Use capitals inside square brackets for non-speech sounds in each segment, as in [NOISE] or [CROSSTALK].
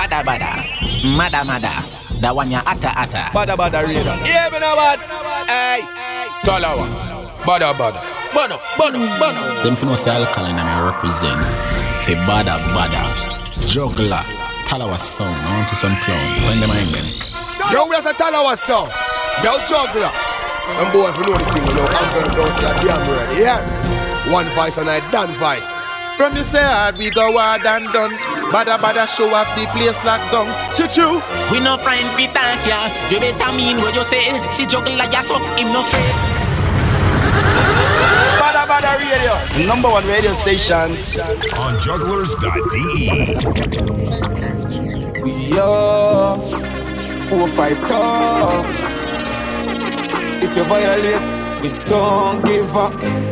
Bada bada, mada mada. That one ya atta atta. Bada bada radar. Yeah, me know what? Hey. Talawah. Bada bada. Bada bada bada. Them fi know say alkaline and me represent. Fi bada bada. Juggler. Talawah sound. I want to some clown. Find them in them. Yo, we are a Talawah song. Yo, juggler. Some boy, if you know the thing, you know, I'm going to go see a damn ready. Yeah. One voice and I done voice. From the say hard, we go hard and done. Bada bada show off the place locked down. Choo choo. We no friend fi thank ya. You better mean what you say. See like ya so him no afraid. Badda badda radio. Number one radio station. On jugglers.de. We are four five top. If you violate, we don't give up.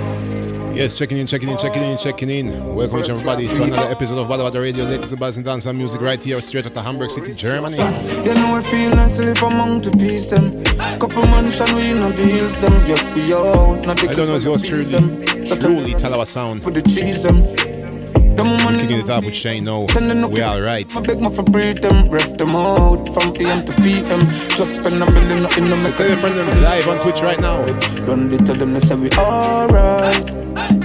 Yes, checking in, checking in, checking in, checking in. Welcome each everybody to another episode of Badda Badda Radio, latest and and dance and music right here, straight out of Hamburg City, Germany. You know I feel nice to live among the peace them. Couple mansion we the hills them. Yeah, we out, I don't know, it's yours truly, truly, Talawah Sound. Put the cheese them. Kicking it off with Shane O. No We alright. I beg my for breathe them, ref them out from AM to PM. Just spend a million in the So tell your friend them live on Twitch right now. Don't they tell them they say we alright.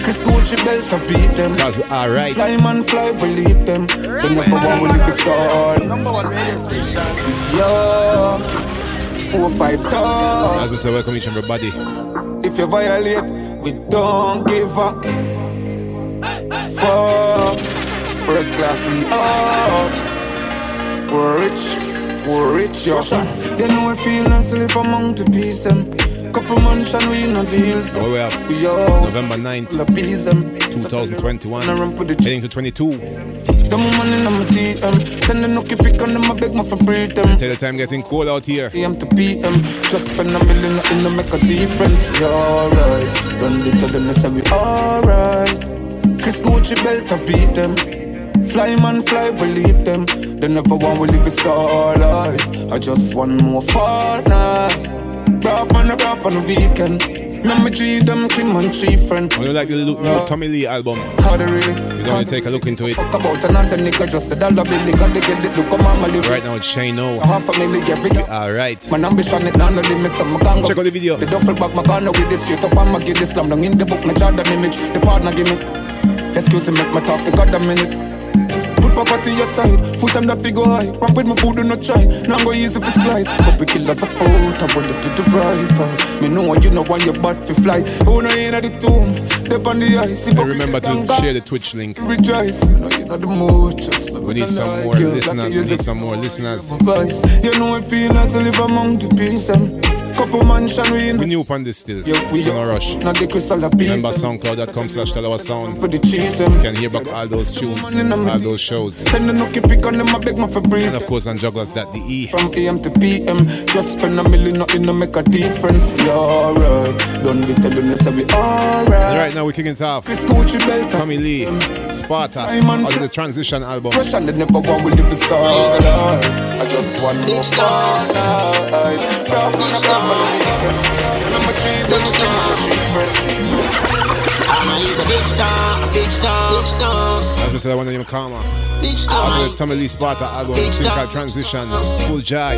Chris Gucci belt to beat them. Because we alright. Fly man fly, believe them. They never want we live start. Number one radio station. Yo, four five top. As we say, welcome each and everybody. If you violate, we don't give up. Fuck, first class we up. We're rich, we're rich, yo. You know I feel nice to live among the peace them. Couple mansion we in the hills. What we have? We up. November 9th, La peace them. 2021. And I run for the Heading to 22. Them woman in my DM. Send a nookie pick on them, I beg my for breathe them. Tell the time getting cold out here. AM to PM. Just spend a million in to make a difference. We alright. Don't they tell them they say we alright. Chris Gucci belt to beat them. Fly man fly, believe them. They never want we live a star life. I just want more fortnight. Rough man, a rough on the weekend. Remember G them Kim and Chief friend. When you like the new new Tommy Lee album, How they really? you're to take a look into it. Fuck about another nigga, just a dollar bill. Got to get it, look on mama live. Right now, it's Shane O. Half a million every day. Alright. My ambition it none no limits I'm a gang Check out the video. The duffel bag my gun with it straight up I'ma get this slam down in the book my Jordan image The partner give me Excuse me make my talk to God a minute Put poverty aside, foot on the figure high. Pump with my food do not try, now I'm go easy for slide. Couple killers a foot, I bullet to the rifle Me know you know when your butt fi fly Who know in the tomb, dip on the ice. And remember to share the Twitch link. Rejoice, you know you know the mood just We need some more listeners. We need some more listeners. You know I feel as I live among the peace and couple mansion we in. We new upon this still. Yeah, we So no rush. Not the crystal of peace. Remember soundcloud.com slash Talawah Sound. Put the cheese You can hear back all those tunes, all those shows. Send the nookie pick on them, I beg my for breathe. And of course on jugglers.de. From AM to PM, just spend a million, nothing to make a difference. We alright, don't be telling us we And alright. right now we're kicking it off. Chris Gucci belt, Tommy Lee, mm. Sparta, Simon- out of the transition album. Rush and they never want we live a star. I just want more fun life. Rough man, I'm on the weekend. Remember cheat, don't you I'ma use a big star, big star, big star, As we said, I want to name Karma. big star. of the Tommy Lee Sparta album, thing called Transition, Full Joy.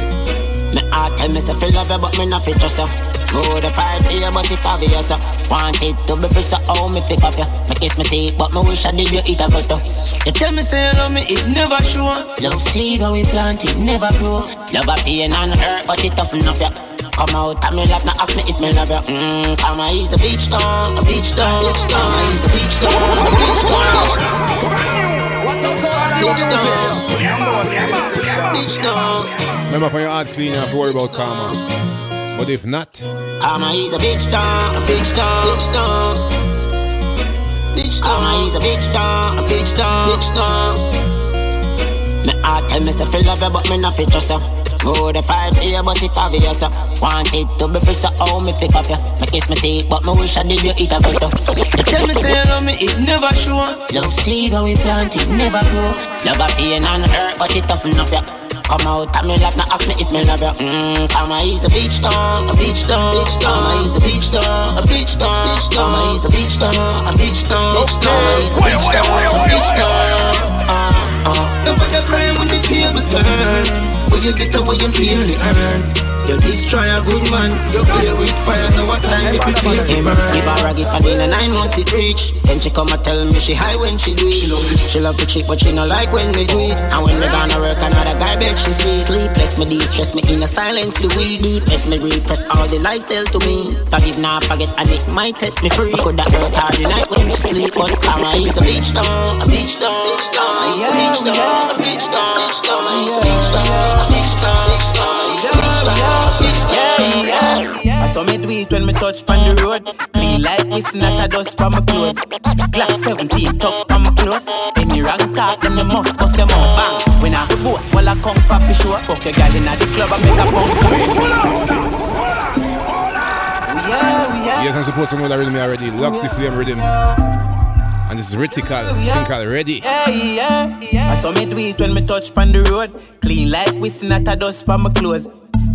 Me heart tell me say feel love you, but me not fit trust you. Go the fight for you, but it obvious you. Want it to be free, so how me pick up you? Me kiss me teeth, but me wish I did you eat a gut too. You tell me say you love me, it never show. Love seed when we plant it, never grow. Love a pain and hurt, but it toughen up you. Come out and me love, now ask me if me love you. Mmm, come on, he's a beach star, a beach star, beach star. Come on, he's a beach star, a beach star. Beach star, beach star. Remember for your heart clean, you have to worry about Karma. But if not, Karma is a big star, a big star, big star. Big star. Karma is a big star, a big star, big star. Me heart tell me say feel love you, but me not fit trust you. Go the fight for but it obvious you. Want it to be free, so how me pick up you? Me kiss me teeth, but me wish I did you eat a good too. You tell me say you love me, it never show. Love seed when we plant it, never grow. Love a pain and hurt, but it toughen up you. Come out and me love, now ask me if me love you. Mmm, Karma is a beach star, a beach star. Karma is a beach star, a beach star. Karma is a beach star, a beach star. Karma is a beach star, a beach star. Uh, uh. Forget crying when the table when you get the way you feel the uh-huh. earn you destroy a good man, you play with fire, now what time you prepare for him. Give her a gift and in a nine months it reach Then she come and tell me she high when she do it She love it, she love to cheat but she no like when we do it And when we gonna work another guy bet she sleep Sleepless me de-stress me in a silence the weed Deep let me repress all the lies tell to me Forgive now forget and it might set me free Could have worked hard the night when she sleep But karma is a beach down, a beach down, a bitch down, a beach down, a beach down, a bitch down, a beach down, a bitch down yeah, yeah. I saw me do it when me touch on the road. Clean like this, not a dust from my clothes. Glock 17 tuck from my clothes. Any wrong talk, then me must bust your mouth bang. When I boss, while I come the show. Fuck your gal inna the club, I make a pump. Yeah, yeah. Yes, I'm supposed to know that rhythm already. Luxy Flame rhythm. And this is Ritical. Tinkle ready. Yeah, yeah, yeah. I saw me do it when me touch on the road. Clean like whistling not a dust from my clothes.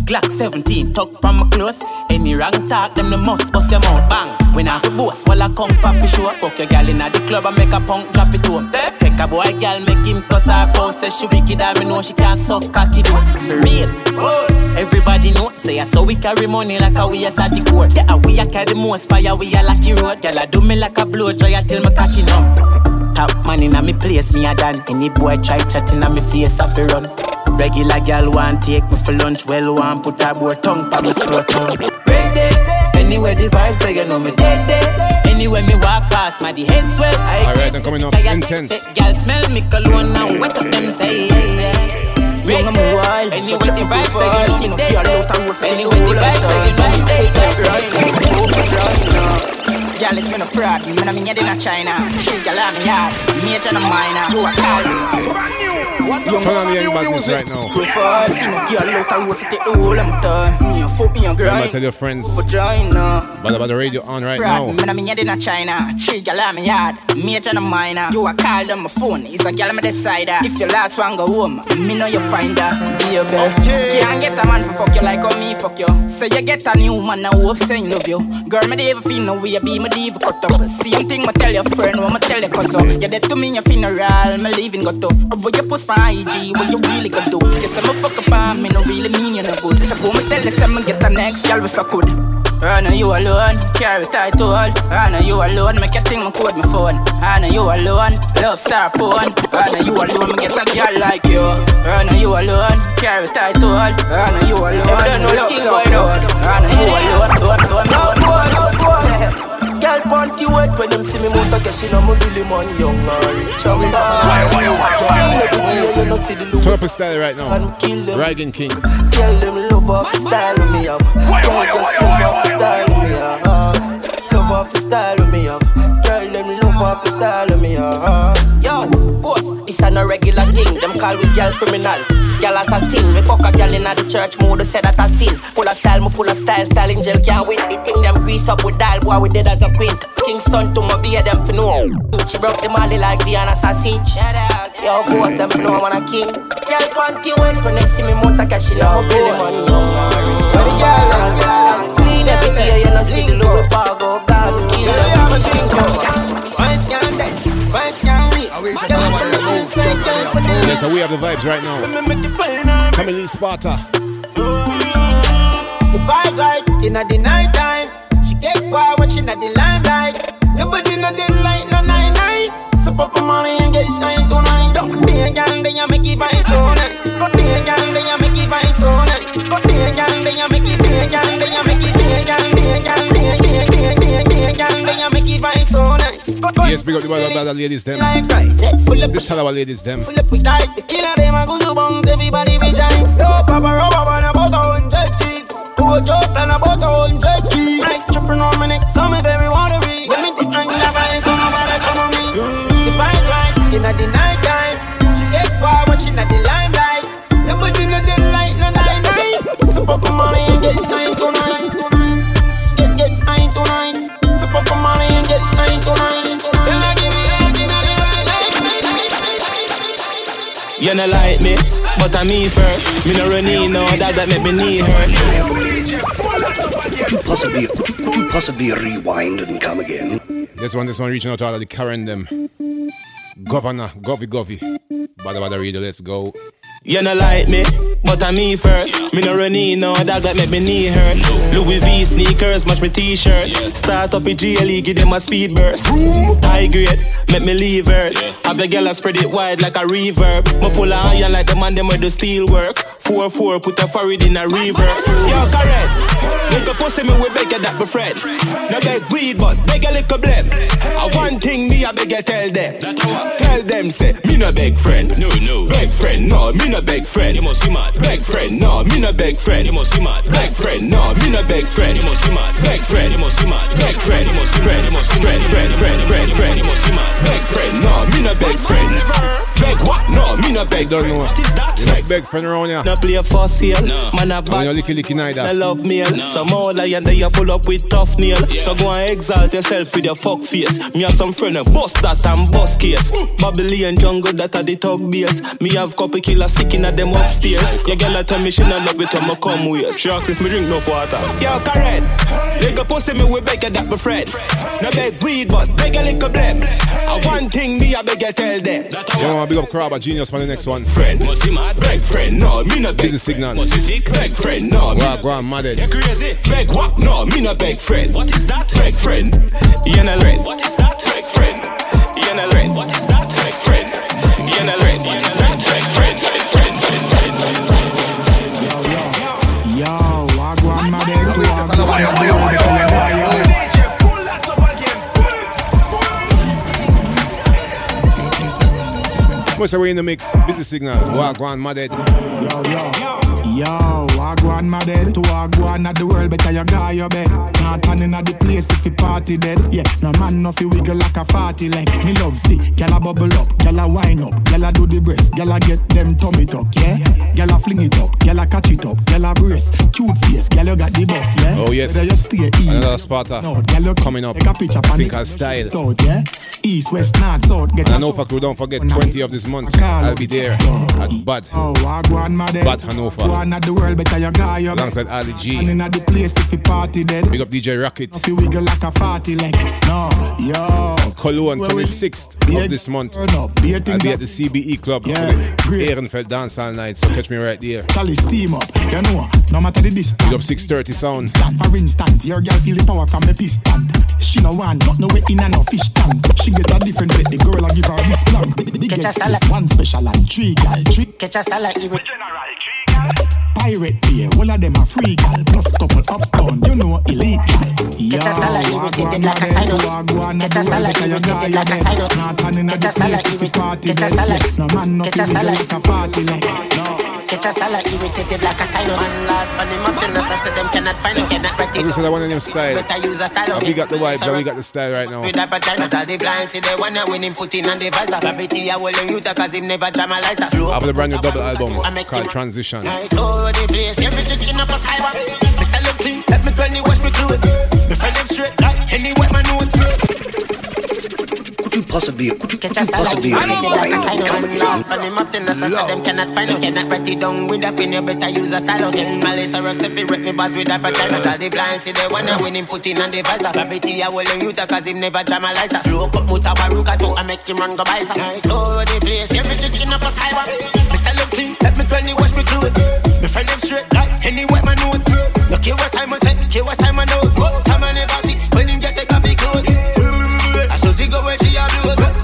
Glock 17, tuck from my clothes. Any wrong talk, them the must bust your mouth bang. When I have boss, while I come pop the show. Fuck your gal inna the club and make a punk drop it home. Take a boy gal, make him cuss her out. Say she wicked, I me know she can't suck cocky do. Real, oh. Everybody know, say I saw we carry money like a we a Saji court. Yeah, we a carry most fire, we a lucky road. Gal, I do me like a blow dry till me cocky numb. Top man inna me place, me a done. Any boy try chatting on me face, I fi run. Regular gal want take me for lunch, well want put a boy tongue pa me scrotum. Ready, anywhere the vibes say you know me dead dead. Anywhere me walk past, my the head swell. I Alright, I'm coming up I intense. thick Gal smell me cologne now, wet up them say yeah, yeah. Young and Ready, wild, anywhere the you vibes go say you fast, know you me know, dead girl dead. out and rough it Anywhere the all vibes say you know me dead dead. Girl, it's me no fraud. Me na me head in a China. She gal on me yard. Major and minor. You a call. Turn on the young badness right now. Fast, see no girl out and rough it all them time. Me a fuck me a Remember, tell your friends. Vagina. Badda Badda Radio on right Fraud, now. me na me head in a China. She gal on me yard. Major and minor. You a call them my phone. It's a gal me decider. If your last one go home, me know you find her. Baby. Can't get a man for fuck you like how me fuck you. Say you get a new man now hope saying love you. Girl, me never feel no way. Be me diva cut up. Same thing me tell your friend. What me tell your cousin. You dead to me in your funeral. Me leaving got to. What you post my IG. What you really gonna do? You say me fuck up on me. No really mean you no good. So go me tell you say me get the next girl we so good. I know you alone, carry tight to all. I know you alone, make you think me code my phone. I know you alone, love star porn. I know you alone, me get a girl like you. I know you alone, carry tight to all. I know you alone, love star porn. I know you alone, alone, alone, alone, alone. Girl panty wet when them see me mount a cash in a me really man young and rich and bad. You not see the look Turn up his style right now. and. Dragon King. Girl them love off style me up. Girl just love off style me up. Love off style me up. Girl them love off style me up. No regular thing. Them call we girl criminal, girl assassin. We fuck a girl inna the church mood, say that a sin. Full of style, me full of style. Style in jail can't win. The thing them grease up with dial, boy we dead as a queen. Kingston to my beer, them for know. She broke the molly like Vienna sausage. Yo, boss, them for know I'm a king. Girl panty wet when them see me motor cash, she love me really money young and rich. But the girl and girl Clean every day, you know see the logo pago, God kill them. Vibes can't dead, vibes can't leave. Yes, so we have the vibes right now. Family Sparta. The vibes right in the night time. She get quiet when she not the limelight. Your body not the light, no night night. So pop money and get nine to nine. Don't be a gal, they make it vibe so nice. Be a they a make it vibe so nice. Be a they a make it, be a they a make it, be a gal, Yes, big up the brother, ladies, them. Like this time our ladies, them. Full up with dice. The killer, them, I go to bongs, everybody be giants. Yo, Papa, rub up on about a hundred cheese. Poor toast and about a hundred keys. Nice tripping on my neck, some of very watery. Let me dip and grab my hands on my mother, come on me. The vibe's right, in the night time. She get wild but she not the limelight. Nobody not the light, no night night. Super money and get night. You no like me, but I'm me first. Me no run in, no that that make me knee hurt. Could you possibly, could you possibly rewind and come again? This one, this one reaching out to all of the current them. Govana, Govy Govy. Badda Badda reader, let's go. You no like me, but I'm me first. Me no running no dog that make me knee hurt. Louis V sneakers, match my t-shirt. Start up a GLE, give them a speed burst. High grade, make me leave her. Have your girl I spread it wide like a reverb. Me full of iron like the man them with the steel work. Four four, put a forward in a reverse. Yo, correct. Little pussy me we beg you that be friend. No beg weed, but beg a little blem. A one thing me I beg you tell them. Tell them say me no beg friend. No no. Beg friend, no me no beg friend. You must see mad. Beg friend, no me no beg friend. You must see mad. Beg friend, no me no beg friend. You must see mad. Beg friend, you must see mad. Beg friend, you must see friend. You must see friend, friend, friend, friend, friend. You must see mad. Beg friend, no me no beg friend. Beg what? No me no beg. Don't know. What is that? You not beg friend around here. No play for sale. Man a When bad. you licky licky neither. I love meal. Some more lion they are full up with tough nail. So go and exalt yourself with your fuck face. Me have some friend a bust that and bust case. Babylon jungle that are the talk base. Me have couple killer sick in them upstairs. Your girl a tell me she not love it when me come with. She asks if me drink no water. Yo, correct. Nigga pussy me we beg you that be friend. No beg weed but beg a little blem. A one thing me I beg you tell them. You want to big up crowd, but genius for the next one. Friend, must see mad. Beg friend, no me no beg. Busy signal. Must you sick? Beg friend, no Well, no go on, mad you crazy? Beg what? No, me no beg friend. What is that? Beg friend. You no friend. What is that? Beg friend. You no friend. What is that? Beg friend. You no friend. What is that? Must we in the mix. Busy signal. Well, go on, mad. Yo, yo, yo, wagwan my dead to wagwan at the world better you guy your bed. Not turning at the place if you party dead. Yeah, no man no fi wiggle like a party leg. Me love see, gyal a bubble up, gyal a wine up, gyal a do the breast, gyal a get them tummy tuck, yeah. Gyal a fling it up, gyal a catch it up, gyal a brace, cute face, gyal you got the buff, yeah. Oh, yes. Whether you stay east, Another spotter uh, no, gyal you coming up. Take a picture, pan Think I'll style. South, yeah. East, west, north, south, get And I know for crew, don't forget 20 of this month. I'll be there at Bad. Oh, wagwan my dead. Bad Hanover. One at the world better you guy your bed. Alongside Ali G. And in the place if you party dead. Big up DJ Rocket. If you wiggle like a party leg. No, yo. Cologne, Where we- 26th of this month. Turn up, beer I'll be at the CBE Club Yeah, for the great. Ehrenfeld Dance All Night, so catch me right there. Charlie steam up, you know. No matter the distance. Big up 630 Sound. Stand for instance, your girl feel the power from the piston. She no want not no way in and no fish tank. She get a different way, the girl I give her this plank. Big Catch a salad. one special and three gal. Three Catch a salad, it with pirate beer, all of them are free gal. Plus couple uptown, you know elite gal. Catch a salad, irritated like a sinus. Catch a salad, irritated like a sinus. Catch a salad, irritated. Catch a salad. No man no Catch a salad. like a party like. No. Catch a salad, irritated like a sinus. Man last on the mountain, I said them cannot find it, cannot As we retain. said, I want a new style. Better use a style. Have we got the vibes? Have we got the style right now? With cause all the blind see they wanna win him put in on the visor. Gravity, I will you cause him never jam a lighter. I have the brand new double album called Transitions. Over the place, me drinking up a cyber. Me sell them clean, let me tell you wash me clothes. Me friend them straight like any wet my notes. Could you possibly, could you, could you possibly irritated like a rewind sinus. and come Man again? lost on the mountain, that's I them cannot find it. Cannot write it down with a pen, you better use a style. Tell malice or if you rip me bars with a vagina. All the blind see they wanna win him put in on the visor. Gravity, I will him you cause him never jam a lighter. Flow up mutabaruka to I make him run go by. Night the place, me drinking up a cyber. Me sell them clean, let me twenty wash me clothes. Me friend them straight like any wet my notes. Look here what Simon said, here what Simon knows. Simon never see go where she a blows. She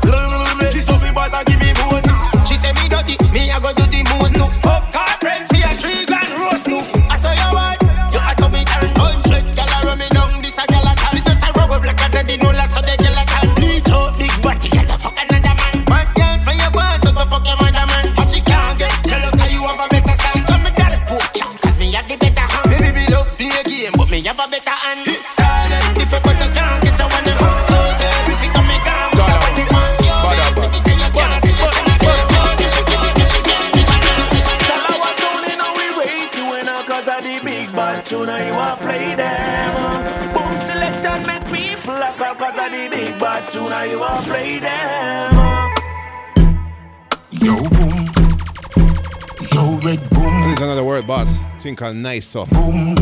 called nice, so. Boom.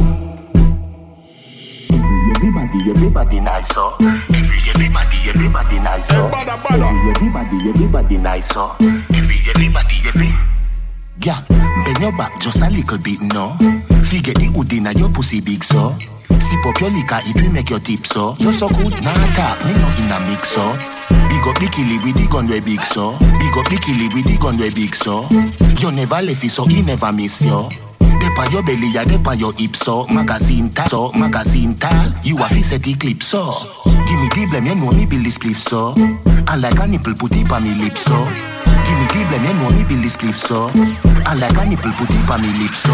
Everybody, everybody nice, so. Every, everybody, everybody nice, so. Every, everybody, everybody nice, so. Every, everybody, every. Yeah. your back just a little bit, no. Figure the hood inna your pussy big so. Sip up your liquor, it will make your tip so. You're so good, nah talk, me not in a mix so. Big up the killie with the gun way big so. Big up the killie with the gun way big so. You never left it so he never miss you. On your belly, ya dep on your hip so. Magazine ta so, magazine ta. You a fi set the clip so. Give me the blame, you know me build this spliff so. And like a nipple put it on me lips so. Give me the blame, you know me build this spliff so. And like a nipple put it on me lips so.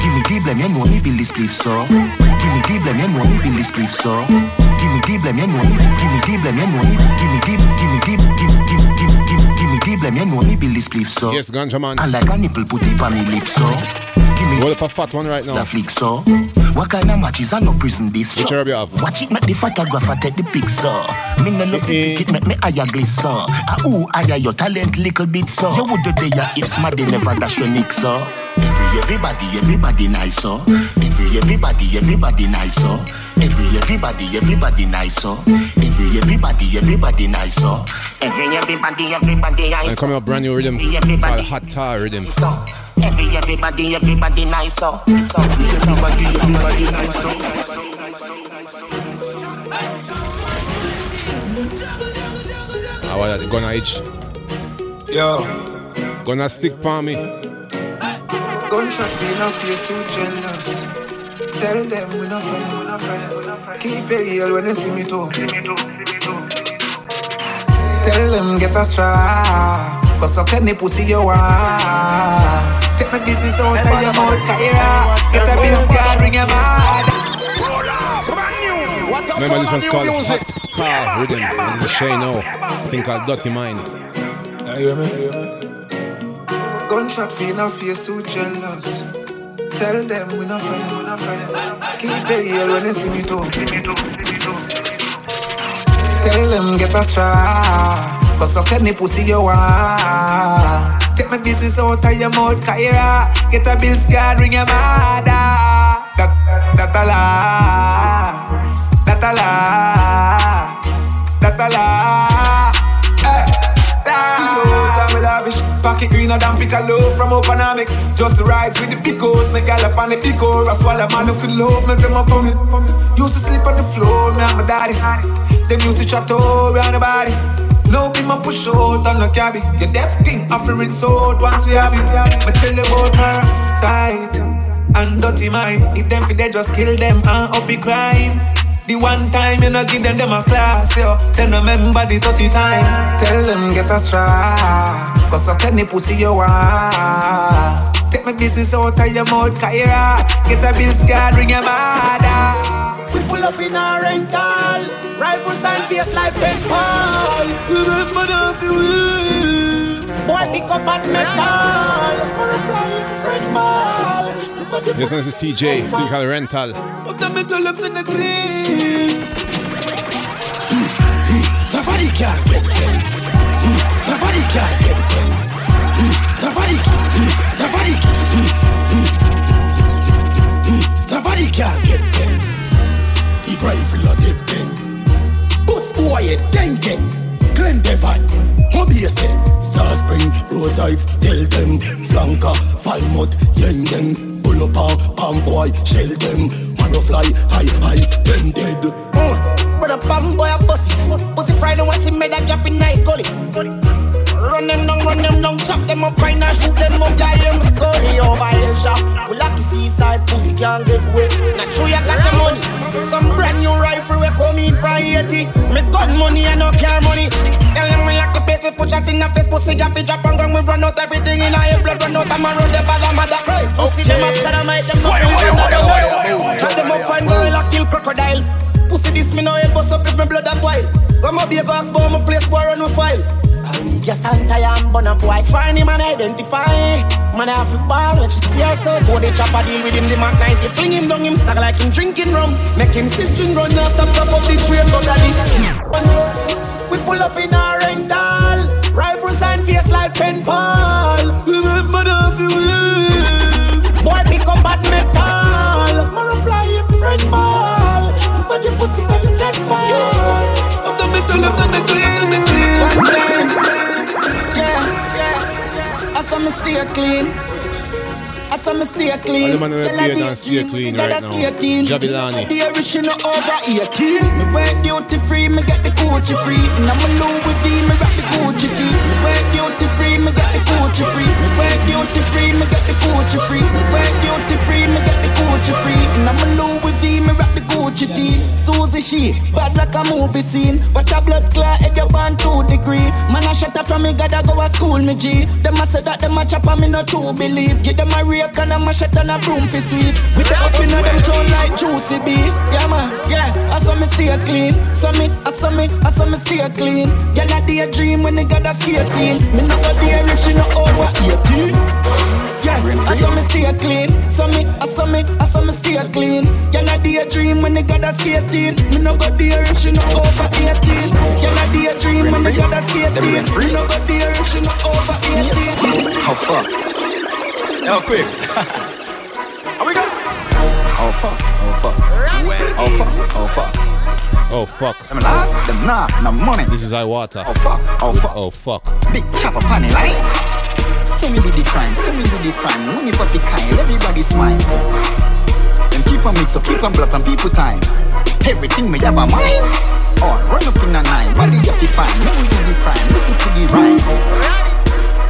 Give me the blame, you know me build this spliff so. Give me the blame, you know me build this spliff so. Give me the blame, you know me. Give me the blame, you know me. Give me the, give me the, give, give, give, give, give me the blame, you know me build this spliff so. Yes, ganja man. And like a nipple put it on me lips so. Me Roll up a fat one right now. the flick so. What kind of matches are no prison this? Which herb you have? Watch it, make the photographer take the picture. Me no love the Eh, pick it, make me higher glisten. Ah, ooh, higher your talent little bit so. You would do there if smart they never dash your nick so. Every everybody, everybody nice so. Every everybody, everybody nice so. Every everybody, everybody nice so. Every everybody, everybody nice so. Every everybody, everybody nice so. coming up brand new rhythm called Hot Tar Rhythm. So. Every everybody, everybody nice so. So, everybody, everybody nice so. I want that gonna itch. Yo. Gonna stick palm me. Gunshot feel and face so jealous. Tell them we not friend. Keep it real when you see me too. Tell them get a straw. Cause so can they pussy you want. Take my business out of your mouth, Kyra. Get a bills card, ring your mad. Remember this one's called Hot Tar Rhythm. And it's a Shay now. Thing called Dirty Mind. Gunshot feel and face so jealous. Tell them we not friend. Keep it real when you see me too. Tell them get a straw. Cause so can they pussy you want. Take my business out of your mouth, Kyra. Get a bills card, ring your mother. That, that a lie. That a lie. That a lie. Eh, lie. So, lavish. Pocket greener than Piccolo from Opanamic. Just rise with the big ghost, make gal up on the big. I swallow man who feel love, make them up for me. Used to sleep on the floor, me and my daddy. Them used to chat over body. No be my push out on the cabby. Your deaf thing offering sold once we have it. But tell them about my side and dirty mind. If them fi they just kill them and up the crime. The one time you know give them them a class, yo. Then remember the 30 time. Tell them get a straw. Cause so can pussy you want. Ah. Take my business out of your mouth, Kyra. Get a bills card, ring your mother. We pull up in our rental. Rifles and face like Ben Paul. We make you. Boy, pick up at metal. Butterfly, friend ball. This one is TJ. Thing called Rental. Of the metal ups in the clean. Nobody can get them. Nobody can get them. Nobody, nobody, nobody can get them. The rifle of them then. Then get. Glen Devon, Mobiese, Star Spring, Rose Heights, tell them. Flanker, Falmouth, Yen Yen. Pull up on, palm boy, shell them. Marrow fly, high, high, them dead. Oh, brother bam boy a pussy Pussy Friday watch him made a drop in night gully Run them down, run them down, chop them up right now, shoot them up, die them scully over El shop. We lucky seaside pussy can't get wet. Not true you got the money. Some brand new rifle we come in from Haiti. Me gun money and no car money. Tell them we like the place we put shot in the face, pussy got fi drop and gun. We run out everything in our blood, run out I'm a run the ball and mother cry. Pussy them a sodomite, them no world. Try them up find girl a kill crocodile. Pussy this me no head bust up if me blood a boil. When my be a gas bomb, my place war run with file. I need your Santa and bun a boy. Find him and identify. Man, I have to ball when she see her so. Go the chopper deal with him, the Mark 90. Fling him down, him stuck like him drinking rum. Make him sister run, now stop top up the train, go daddy. We pull up in our rental. Rifles and face like pen pal. Money off you. Boy, pick up at metal. Mara fly him friend ball. But the pussy got him dead fire. Of the metal, of the metal, of the metal. Time. Yeah, yeah. As I'm stay clean. I saw me stay clean. All the man who play and stay clean right now. Jahvillani. The she no over 18. Me work duty free, me get the Gucci free. And I'm a Louis V, me rock the Gucci feet. Me work duty free, me get the Gucci free. Me work duty free, me get the Gucci free. Me work duty free, me get the Gucci free. And I'm a Louis V, me rock the Gucci tee. Susie she bad like a movie scene. But a blood clot head you born two degree. Man a shut up from me, gotta go a school me G. Them a say that them a chop me no too believe. Give them a rake and a machete and a broom for sweep. With the up inna them tone like juicy beef. Yeah man, yeah. I saw me stay clean. Saw me, I saw me, I saw me stay clean. Girl a daydream when they got a skating. Me no go there if she no over 18. Yeah, I saw me stay clean. Saw me, I saw me, I saw me stay clean. Girl a daydream when they got a skating. Me no go there if she no over 18. Girl a daydream when they got a skating. Me no go there if she no over 18. How fuck? Yo, quick. How we go? Oh fuck, oh fuck. Oh fuck, oh fuck. Oh fuck. Them last, them nah, no money. This is Iwaata. Oh fuck, oh fuck. Oh fuck. Big chopper panny line. Say me do the crime, say me do the crime. When me pop the kind, everybody smile. Them keep on mix up, keep on block on people time. Everything me have a mind. Oh, run up in a nine, body you fi fine. When we do the crime, listen to the rhyme.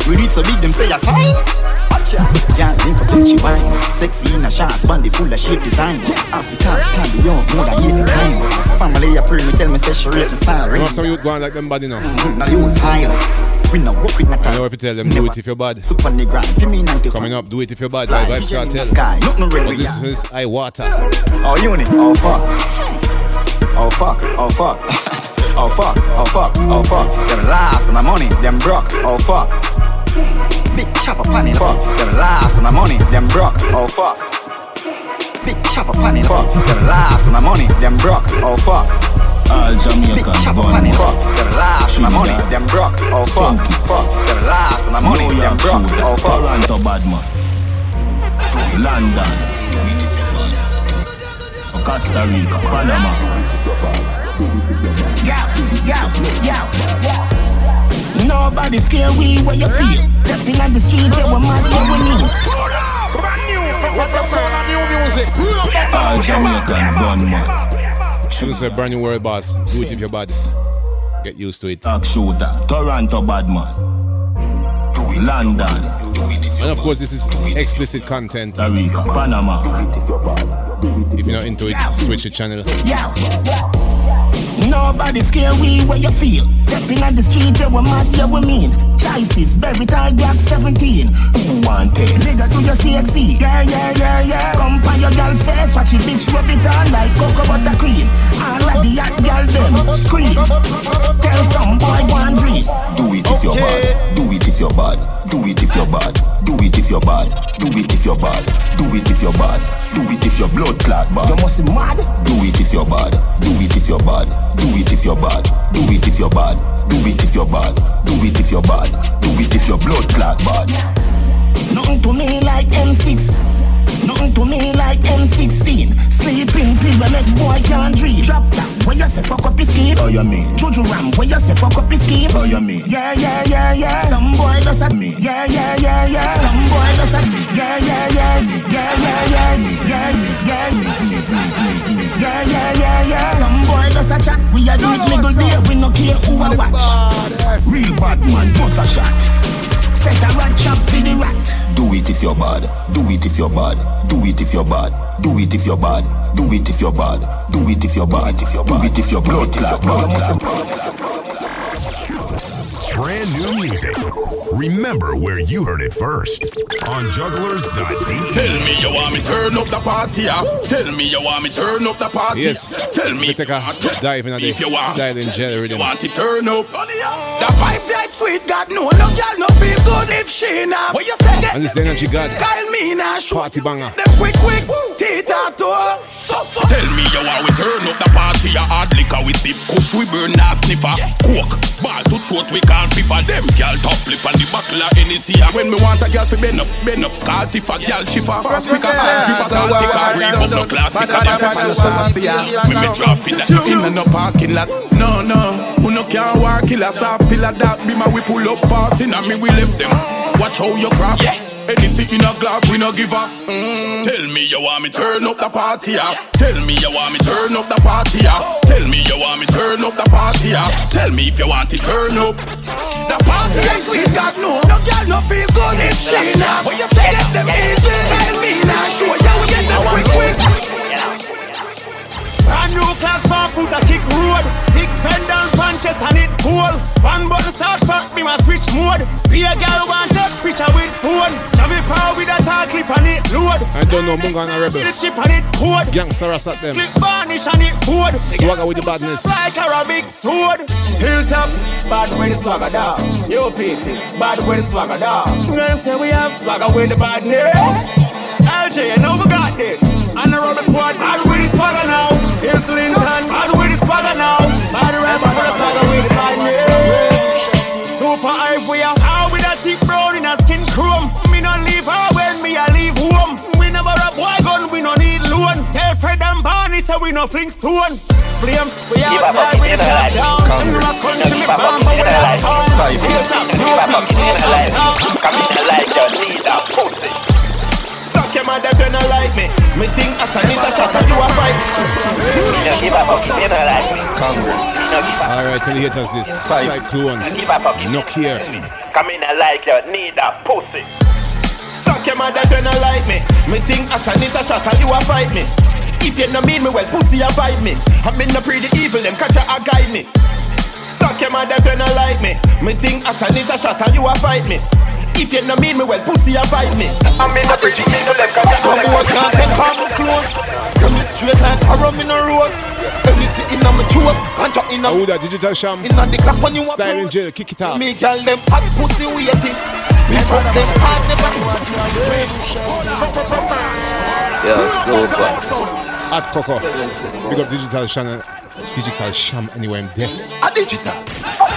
We need to big them say a sign. Watcha, yeah, link up when she wine. Sexy in a shots, bandy full of shape design. Africa, can be young, more than 80 time. Family a pray me, tell me say she rate me style. You know some youth going like them body now. Mm-hmm, now you was higher. We no work with I know if you tell them do it if you're bad. Super grind, give me 90 Coming up, do it if you're bad. Fly, By Vibes the Cartel. sky. Nothing But with This is Iwaata. Oh, uni. Oh, fuck. Oh, fuck. Oh, fuck. [LAUGHS] oh, fuck. Oh, fuck. Oh, fuck. Them last on the money, them broke. Oh, fuck. Big chopper panning. Fuck. Them last on the money, them broke. Oh, fuck. Big chopper panning. Fuck. Them last on the money, them broke. Oh, fuck. All Big chopper gun panning. Fuck. Them last on the money, them broke. Oh, fuck. Fuck. Them last on the money, them broke. Oh, fuck. Toronto badman, London, Costa Rica, Panama. Yo, yo, yo. Nobody scare we where you feel. Stepping on the street, yeah, we're mad, yeah, we need. What's up, son of new music? All Jamaican gunman, Should have said brand new world boss. Do it if you're bad. Get used to it. Dark shooter, Toronto badman, London, And of course, this is explicit content. Rica, Panama. If you're not into it, switch the channel. Yo. Nobody scare we where you feel. Stepping on the street, yeah, we're mad, yeah, we mean. Choices, berry tall, Glock 17. Who want it? Nigga, do your CXC. Yeah, yeah, yeah, yeah. Come by your girl face, watch it, bitch, rub it on like cocoa butter cream. All of the hot girl them scream. Tell some boy one dream. Do it if you're bad. Do it if you're bad. Do it if you're bad. Do it if you're bad. Do it if you're bad. Do it if you're bad. Do it if your blood clot bad. You must be mad. Do it if you're bad. Do it if you're bad. Do it if you're bad. Do it if you're bad. Do it if you're bad. Do it if you're bad. Do it if your blood clot bad. Nothing to me like M6. Nothing to me like M16. Sleeping pill make boy can't dream. Drop that. Where you say fuck up his scheme? Oh, you mean? Juju Ram, where you say fuck up his scheme? Oh, you mean? Yeah, yeah, yeah, yeah. Some boy does at me. Yeah, yeah, yeah, yeah. Some boy does at me. Yeah, yeah, yeah. Yeah, yeah, yeah. Yeah, yeah, yeah. Yeah, yeah, yeah, yeah. Some boy does a chat. We a do it middle day. We no care who a watch. Real bad man, bust a shot. Set a rat trap for the rat. Do it if you're bad. Do it if you're bad. Do it if you're bad. Do it if you're bad. Do it if you're bad. Do it if you're bad. Do it if your blood clot bad. Brand new music. Remember where you heard it first on jugglers.de. Tell me you want me turn up the party, yeah? Tell me you want me turn up the party. Yes. Tell me take a uh, dive into the if you want. style and gel You want to turn up. The vibe like sweet, God no, no girl no feel good if she not. What you say? And this energy god. Kyle me now Party banger. them quick quick. Tita to so so. Tell me you want we turn up the party, yeah? Hard liquor we sip, kush we burn and sniffer. Coke, ball to throat we can't FIFA. Them girl top lip on the buckle of Hennessy. And When me want a girl fi bend up, bend up, call Tifa, girl shiver. Fast we can find Tifa, call Tika, Reebok, no classic. I got a saucy, yeah. Me drop in that, in no parking lot. No, no, who no can walk kill killer, saw pillar that be my we pull up fast in and me we left them. Watch how you cross. Yeah. Anything in a glass, we no give up. Mm. Tell me you want me turn up the party, yeah. Tell me you want me turn up the party, yeah. Tell me you want me turn up the party, yeah. Tell me if you want to turn up the party. Yeah, she got no, no girl no feel good in China. When you say that them easy, tell me now. Show you we get them quick, quick. Brand new class, bar foot a kick road. Thick pendant punches and it cool. One button start fuck me, my switch mode. Be a girl want that picture with phone. Javi power with a tall clip and it load. I don't know, Munga and a rebel. The chip and it code. Gangster at them. Click varnish and it code. Swagger with the badness. Like a big sword. Hilltop, bad with the swagger dog. Yo, Pete, bad with the swagger dog. You know what I'm saying? We have swagger with the badness. LJ, I know we got this. And the rubber squad, bad with the swagger now. Here's Linton, bad with the swagger now. Bad rest for the swagger with the badness. Super high, we are out with a thick brown in a skin chrome. Me no leave her when me a leave home. We never a boy gun, we no need loan. Tell Fred and Barney say we no fling stones. Flames, we outside with the down. I'm not country, me bomb, but we not town. Hilltop, Come in like you need a pussy. Suck your mother if you not like me. Me think I can a shot and you a fight. You give up, you don't like me. Congress. You don't give up. Alright, tell the haters this. Cyclone. Give up, Knock here. Come in and like you need a pussy. Suck your mother if you not like me. Me think I can a shot and you a fight me. If you no mean me well, pussy a fight me. I mean no pretty evil, them catch a guide me. Suck your mother if you not like me. Me think I can a shot and you a fight me. If you no mean me well, pussy a fight me. I mean no pretty evil, them catch a Come on, can't take palm close. Come me straight like a rum in a rose. Let me see in a me throat, ganja in a Oh, that digital sham. in a the clock when you want. Style in jail, kick it off. Me girl them hot pussy waiting. Me fuck them hard never. Yo, super. Hot Coco. Big up digital channel. Digital sham anyway, I'm there. A digital.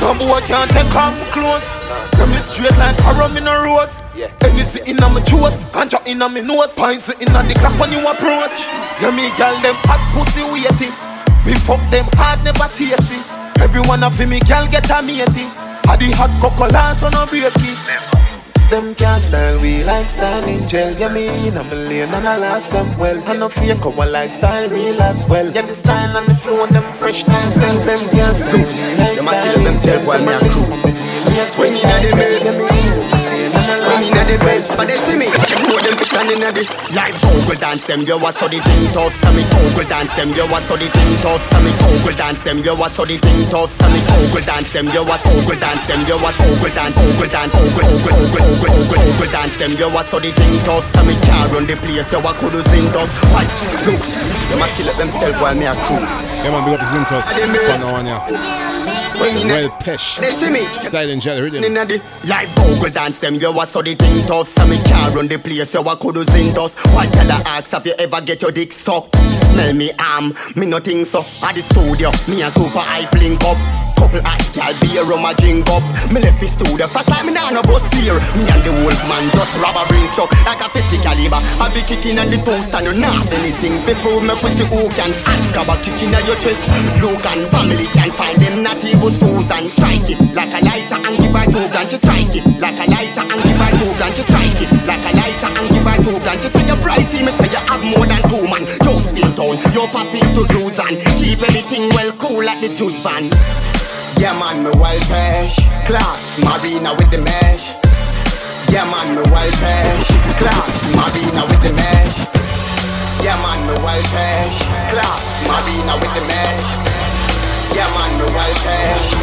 No boy can't take come close. Come me straight like a rum in a rose. Let me see in a me throat, ganja in a me nose. Pints in a the clock when you approach. Yeah, me girl them hot pussy waiting. Me fuck them hard never tasty. Everyone of me girl get a matey. A the hot cocoa last on a breaky. Them can't style we like styling gel Yeah, me in a million and I last them well I know fake our lifestyle real as well Yeah, the style and the flow and them fresh things Them them can't style we like Them a kill themselves while me a cruise. When inna the bed, when inna the bed, but they see me. Know them fit and inna the like Google dance them. You a so the thing tough, so me Google dance them. You a so the thing tough, so me Google dance them. You a so the thing tough, so me Google dance them. You a Google dance them. You a Google dance, Google dance, Google, Google, Google, Google, Google, Google dance them. You a so the thing tough, so me can't run the place. You a could sing us. Why? Zeus, them a kill themselves while me a cruise. Yeah, man, big up Zintos. Fun on ya. When Well, Pesh. They see me. Style in jail, rhythm. Inna the like Google dance them, you a so the thing tough, so me can't run the place, you a could sing us. What tell the ask have you ever get your dick sucked? Smell me arm, me no think so. At the studio, me and super hype link up. Couple hot gal be a rum a drink up. Me left the studio fast like me nah no bus fear. Me and the wolf man just rob a brain struck like a 50 caliber. I be kicking on the toast and you not anything. Before me pussy who can act grab a kick in your chest. Look and family can find them not even Susan. Strike it like a lighter and give her two grand. She strike it like a lighter and give her two grand. She strike it like a lighter and give her two grand. She say you're brighty, me say you have more than two man. You spin town, you pop into cruise and keep everything well cool like the juice van. Yeah man, me wild fresh Clarks, Marina with the mesh Yeah man, me wild fresh Clarks, Marina with the mesh Yeah man, me wild fresh Clarks, Marina with the mesh Yeah man, me wild fresh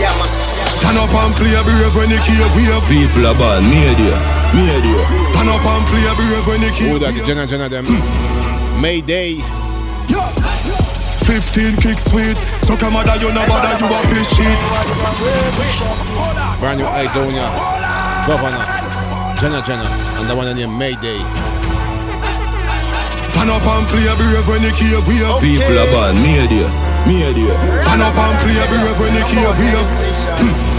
Yeah man. Turn up and play a brave when you keep wave People are bad, media, media. Turn up and play a brave when you keep Who that? Jenna, Jenna, them. Hmm. Mayday. 15 kick sweet So come on, you know bother you a piss shit Brand new Idonia. Governor. Jenna, Jenna. And the one named Mayday. Turn up and play brave when you keep wave People are bad, media, media. Turn up and play brave when you keep wave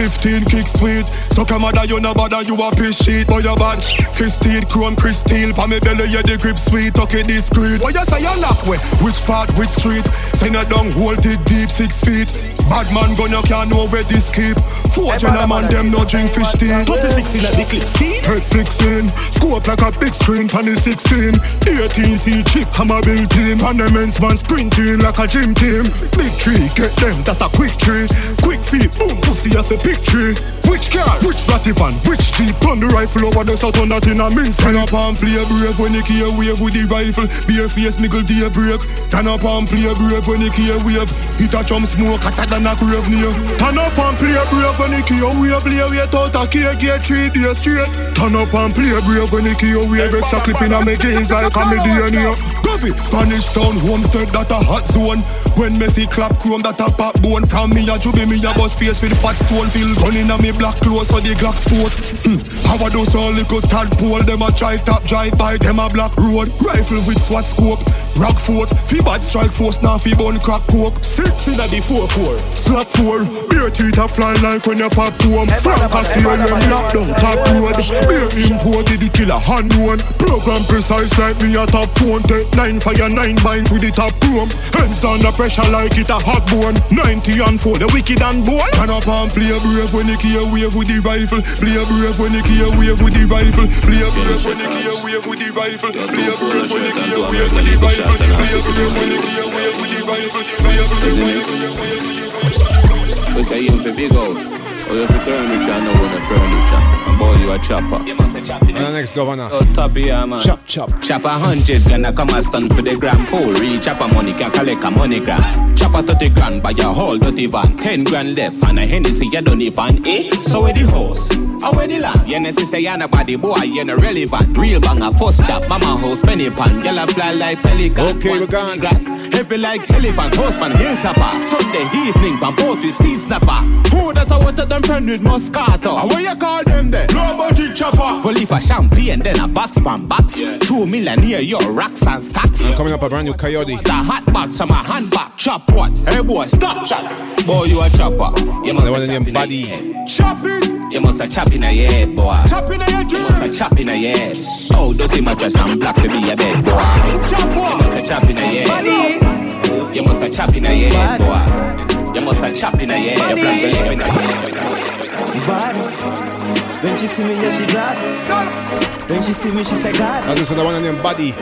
15 kick sweet. So come mother, you no bother, you a piss shit. boy you bad. Christine, chrome, crystal, pa me belly, yeah the grip sweet, okay discreet. What you say you lock way? Which part, which street? Send a down, hold it deep, six feet. Bad man gun, you can't know where this keep. Four gentlemen, them no drink fish tea. 26 in the clip, see? Head fixing, scope like a big screen, pan 16. 18 C chip, hammer built in. Pan the men's man sprinting like a gym team. Big tree, get them, that's a quick tree. Quick feet, boom, pussy at the tree. Which car? Which ratty van? Which jeep? Turn the rifle over the south on that in a mince. Turn up and play brave when you key wave with the rifle. Bare face, miggle day break. Turn up and play brave when you key wave. Hit a chum smoke, hotter than a grave near. Turn up and play brave when you key wave. Lay wait out a key, get three days straight. Turn up and play brave when you key wave. Extra clip in a me jeans like a me DNA. Gravy, punish town, homestead, that a hot zone. When Messi clap chrome, that a pop bone. From me a jubi, me a bust face with fat stone. Feel gun in a me black clothes, so the Glock sport. Hmm. How I do so little tadpole, them a try top drive by, them a black road. Rifle with SWAT scope, rock fort. Fi bad strike force, now fi bun crack coke. Six in a the four four, slap four. Beer teeth a fly like when you pop home. Frank a see them lock down top road. Beer imported the killer hand one. Program precise like me a top phone. Take nine fire nine binds with the top chrome. Hands under pressure like it a hot bone. 90 and four, the wicked and boy. Turn up and play brave when you key wave with the rifle. Play brave when you key wave with the rifle. Play brave when you key wave with the rifle. Play brave when you key wave with the rifle. Play brave when you key wave with the rifle. Play brave when you key wave with the rifle. We say you fi big out. Or you fi furniture, no one a furniture. And boy, you a chopper. And the next governor. Oh, top yeah, man. Chop, chop. Chop a hundred, gonna come a stand for the gram. Four, reach chop a money, can collect a money gram. Chop a 30 grand, buy a whole dirty van. 10 grand left, and a Hennessy, you don't need pan, eh? So where the horse? How where the land? You know, say you're nobody boy, you know relevant. Real bang a first chop, mama house, penny pan. Yellow fly like pelican. Okay, we gone. Heavy like elephant, horseman, hilltopper. Sunday evening, boat with steel snapper. Who that I wanted them friend with Moscato? And what you call them there? No budget chopper. Well, if a champagne, then a box pan box. Two millionaire, your racks and stacks. And coming up a brand new Coyote. The hot box from a handbag. Chop what? Hey boy, stop chop. Boy, you a chopper. You The one named Buddy. Chop it. You must a chop in a head, boy. Chop in a head, You must a chop in a head. Oh, dirty mattress and black to be a bed, boy. Chop what? You must a chop in a head. You must a chop in a head, boy. You must a chop in a head. Your blood When she see me, yeah, she glad. When she see me, she say God. And this is the one named Buddy.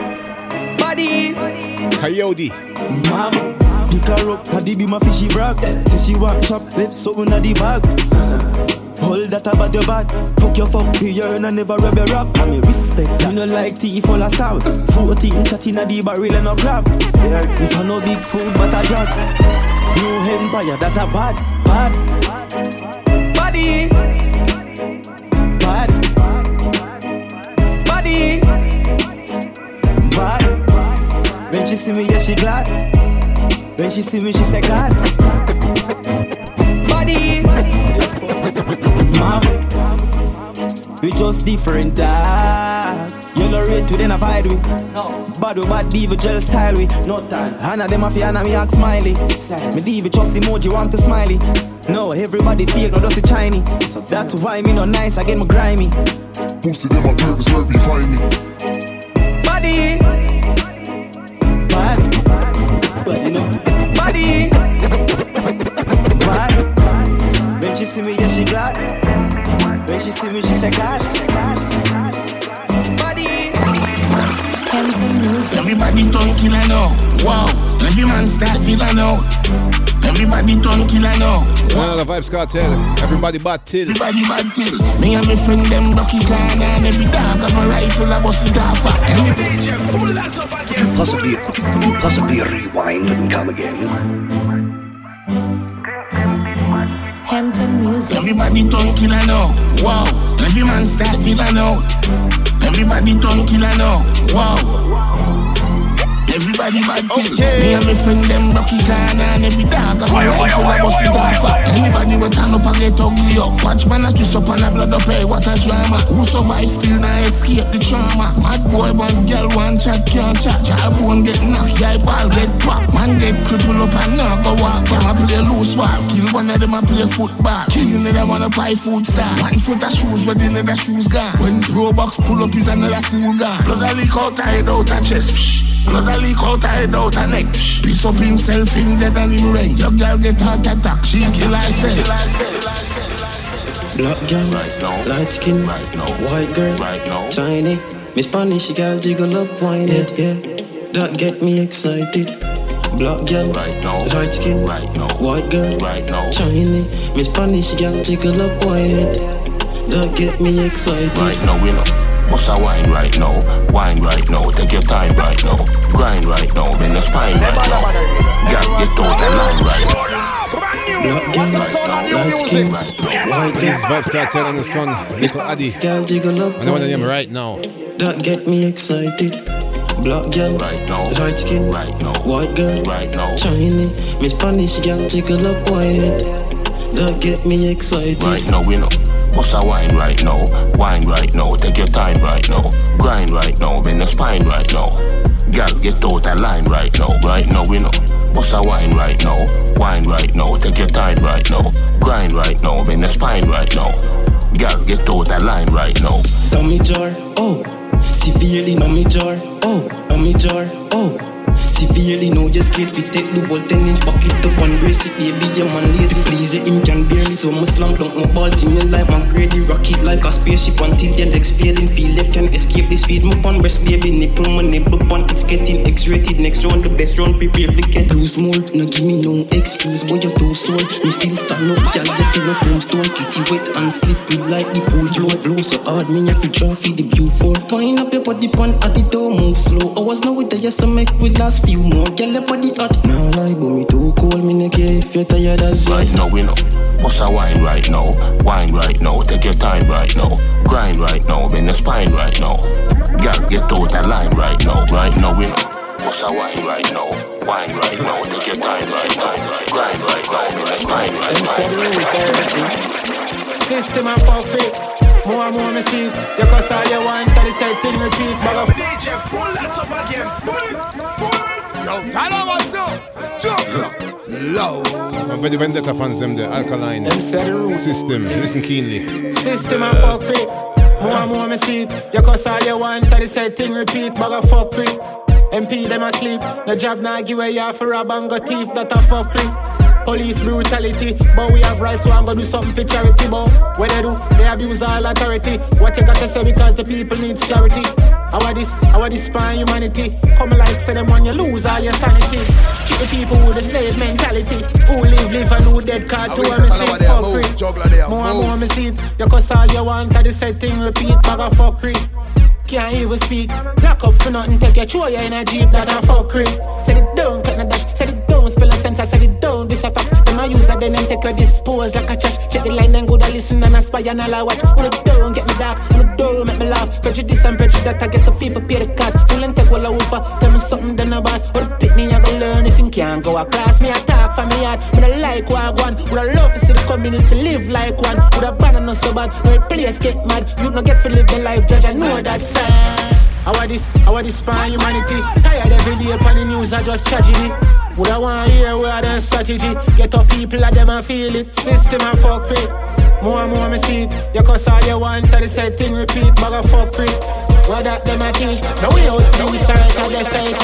Buddy. Coyote. Mama. Pick her up, Paddy be my fishy brag. Say she want chop, left something in the bag. Hold that about your bad. Fuck your fuck here and I never rub your rap. I me respect that. Me no like tea full of stab. 14 shot in a the barrel and no grab. If I no big food but I'm a jog. No empire that a bad, bad. Body. Bad. When she see me, yeah, she glad. When she see me, she say God. Body. Mom. We just different dog. You know rate we then avoid we. No. Bad we bad diva gel style we. No time. Hannah them a fi Hannah me act smiley. Me diva trust emoji want to smiley. No, everybody fake, no dusty shiny. That's why me no nice, I get my grimy. Pussy them a nervous where we find me. Body. Bad. But you know. Body. Bad. When she see me, yeah, she glad. When she see me, she say God. Body. Everybody turn killer now. Wow. Every man start killer now. Everybody turn killer now. Another Vybz Kartel. Everybody bad till. Everybody bad till. Me and my friend them Ducky Khan and every dog have a rifle a bust it off. Every Could you possibly, could you, could you possibly rewind and come again? Hampton Music. Everybody turn killer now. Wow. Every man start killer now. Everybody turn killer now. Wow. Everybody bad thing. Me and my friend them Rocky Clan and every dog of a rifle a bust it off. Anybody we turn up and get ugly up. Watch man a twist up and a blood up. Hey, what a drama. Who survive still now escape the trauma. Mad boy, but girl one chat can't chat. Child won't get knocked, yeah, ball get popped. Man get crippled up and now go walk. Them a play loose walk. Kill one of them a play football. Killing them on a pie food star. One foot of shoes, but the other shoes gone. When pro box pull up is another fool gone. Blood a leak out, head out a chest. Blood a leak out, head out a neck. Piece up himself in dead and him ring. Your girl get heart attack, she kill herself. Black girl, right now. light skin, right now. white girl, right now. shiny. Miss Spanish girl jiggle up, wine it, yeah. That get me excited. Black girl, right now. light skin, right now. white girl, right now. shiny. Miss Spanish girl jiggle up, wine it. That get me excited. Right now, we know. Bust a wine right now, wine right now, take your time right now, grind right now, bend your spine right now. Girl, get out the line right now. Black girl, light skin, white girl. This Vybz Kartel and the son, Little Addy. Girl jiggle up, And I want them right now. That get me excited. Black girl, right now. light skin, right now. white girl, right now. shiny. Miss Spanish girl jiggle up, wine it. That get me excited. Right now, we know. Bust a wine right now, wine right now, take your time right now, grind right now, bend your spine right now. Girl, get out the line right now, right now we know. Bust a wine right now, wine right now, take your time right now, grind right now, bend your spine right now. Girl, get out the line right now. Dummy jar, oh. Severely mommy jar, oh. Mommy jar, oh. Severely know you're scared fi take the ball ten inch bucket up and brace it baby your man lazy. Please it him can barely so much slam dunk my ball in your life man grady rocket like a spaceship until your legs failing. Feel they can escape this feed me on breast baby nipple my nipple on it's getting X-rated next round the best round prepare fi get lose more no give me no excuse boy you're too soon me still stand up y'all just see no tombstone. Kitty wet and slippery like the pool floor blow so hard me have to draw for the view. For twine up your body pan at the door move slow. I was now with the yes to make with last few more. Girl your body hot. Now lie but me too cold me no care if you're tired as well Right now we know. Bust a wine right now, wine right now, take your time right now, grind right now, bend your spine right now. Girl, get out the line right now, right now we know. Bust a wine right now, wine right now, take your time right now, grind right now, bend your spine right now. System and fuck it. More and more me see. You cause all you want to the same thing repeat. Bag of DJ, pull that up again. Pull it, pull it. Yo, hello, what's up? Jump. Low. And for the Vendetta fans, them the Alkaline System. Listen keenly. System and fuck it. More and more me see it. You cause all you want to the same thing repeat. Bag of fuck it. MP them asleep. The job now give away for a bang of thief that a fuck it. Police brutality, but we have rights, so I'm gonna do something for charity. But what they do, they abuse all authority. What you got to say because the people needs charity. How this, how this spine humanity? Come like say them when you lose all your sanity. Treat the people with a slave mentality. Who live, live and who dead card to How me is it, sing Palava, for there, free. move, juggler More and more me see it. You cause all you want, I the same thing repeat. Bag of fuckery. Can't even speak. Lock up for nothing, take your throw you in a jeep that a fuckery. Set it down, spill a sense. I set it down, this a facts. Them a use it, then them take your dispose like a trash. Check the line, then go to listen and aspire and all I watch. On the down, get me dark. On the door, make me laugh. Prejudice and prejudice that I get the people pay the cost. Full and take all over. Tell me something, then a boss. Or pick me, I go learn if you can't go a class. Me attack for me heart. Me not like what I want. Would I love to see the community live like one. Would I ban not so bad. No place get mad. You not get to live the life, judge. I know that sad. How this, how this span humanity? Tired every day upon the news, I just tragedy. Would I want to hear where the strategy? Get up people at them and feel it. System and fuck it. More and more me see it. You cause all you want, to the same thing repeat. Bag of fuck it. What that them a teach? No we out the weeds, alright, I just say it.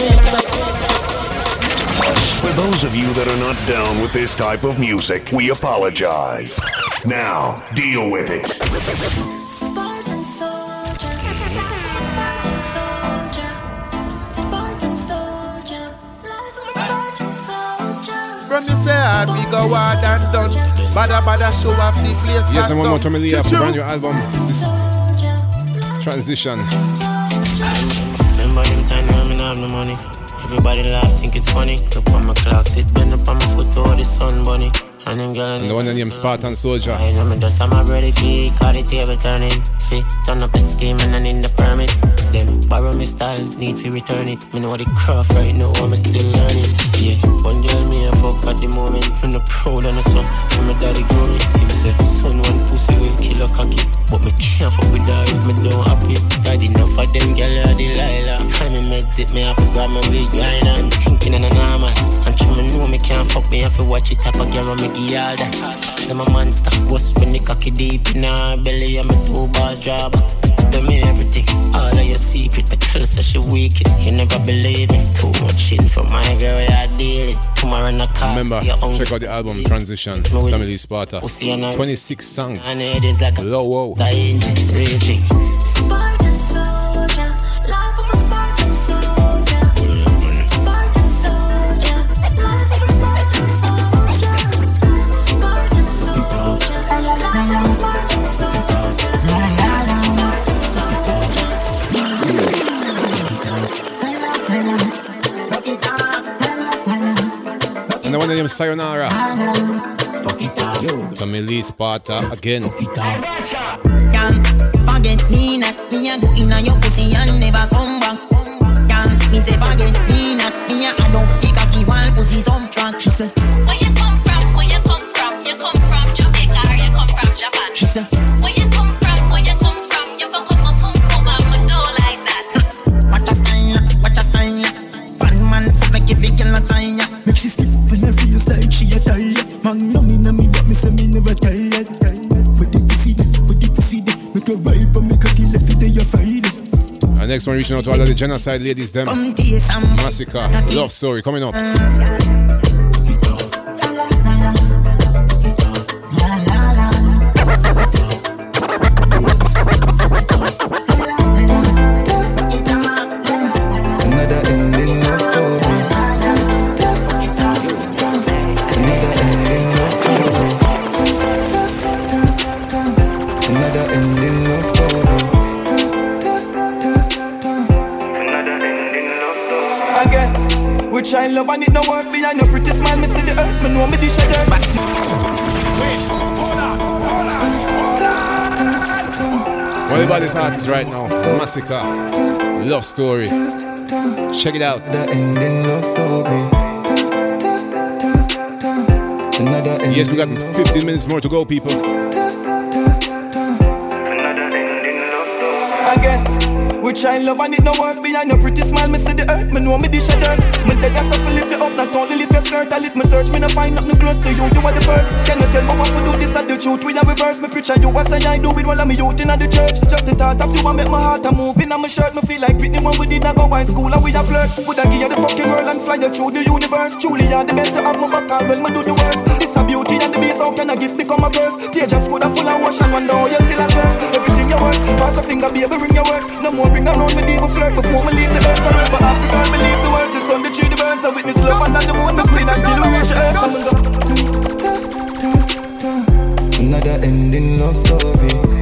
For those of you that are not down with this type of music, we apologize. Now, deal with it. From the side, we go hard and done. Badda badda show off the place. Yes, and one more done. time, Lee, off the brand new album. This transition. Remember them time when me not have no money. Everybody laugh, think it's funny. Look on my clock, sit bend up on my foot, oh the sun bunny. And them girl And the one named Spartan Soldier. I know me just I'm ready for it, call the table turning. Fit, turn up the scheme and I need the permit. Them. Borrow me style, need to return it. Me know the craft right now, I'm still learning. Yeah, one girl me a fuck at the moment. I'm not proud of no son, from my daddy grow me. Him say, son, one pussy will kill a cocky. But me can't fuck with her if me don't happy. Got enough of them girl are Delilah. Time me meds it, me have to grab my wig right I'm thinking in an armor. And true me know me can't fuck me, have to watch it type of girl when me give all that. Them a monster, bust when the cocky deep in her belly. I'm a two bars job. Tell me everything, all of your secret. I tell her so she weak it. You never believe me. Too much in for my girl, I deal it. Tomorrow in the car. Remember, see check out the album Transition, Family Sparta. 26 songs. And it is like a Low, whoa. Name Sayonara. Family Sparta again. Reaching out to all of the genocide ladies, them. Massacre, love story coming up. One of the baddest artists right now, Massacre, love story. Check it out. The ending love story. Yes, we got 15 minutes more to go, people. I love and it no work behind your pretty smile. Me see the earth, me know me dish a dirt. Me dead as to lift you up, not only lift your skirt. I lift me search, me no find nothing close to you. You are the first. Can you tell me what to do? This are the truth. We are reverse. Me preach and you what say I do with all of me youth in the church. Just the thought of you and make my heart a move in my shirt. Me feel like Whitney when we did not go by school and we a flirt. Would I give you the fucking world and fly you through the universe? Truly, you're the best to have my back all when me do the worst. This a beauty and the beast. How can a gift become a curse? Teardrops could have full of ocean. Wonder how you still a surf. Everything you work. Pass a finger, baby, bring your work. No more bring around me, leave a flirt before me leave the earth. Forever happy girl, me the world. The sun, the tree, the birds. I witness love and the moon, the queen until we reach earth. I'm Another ending love story.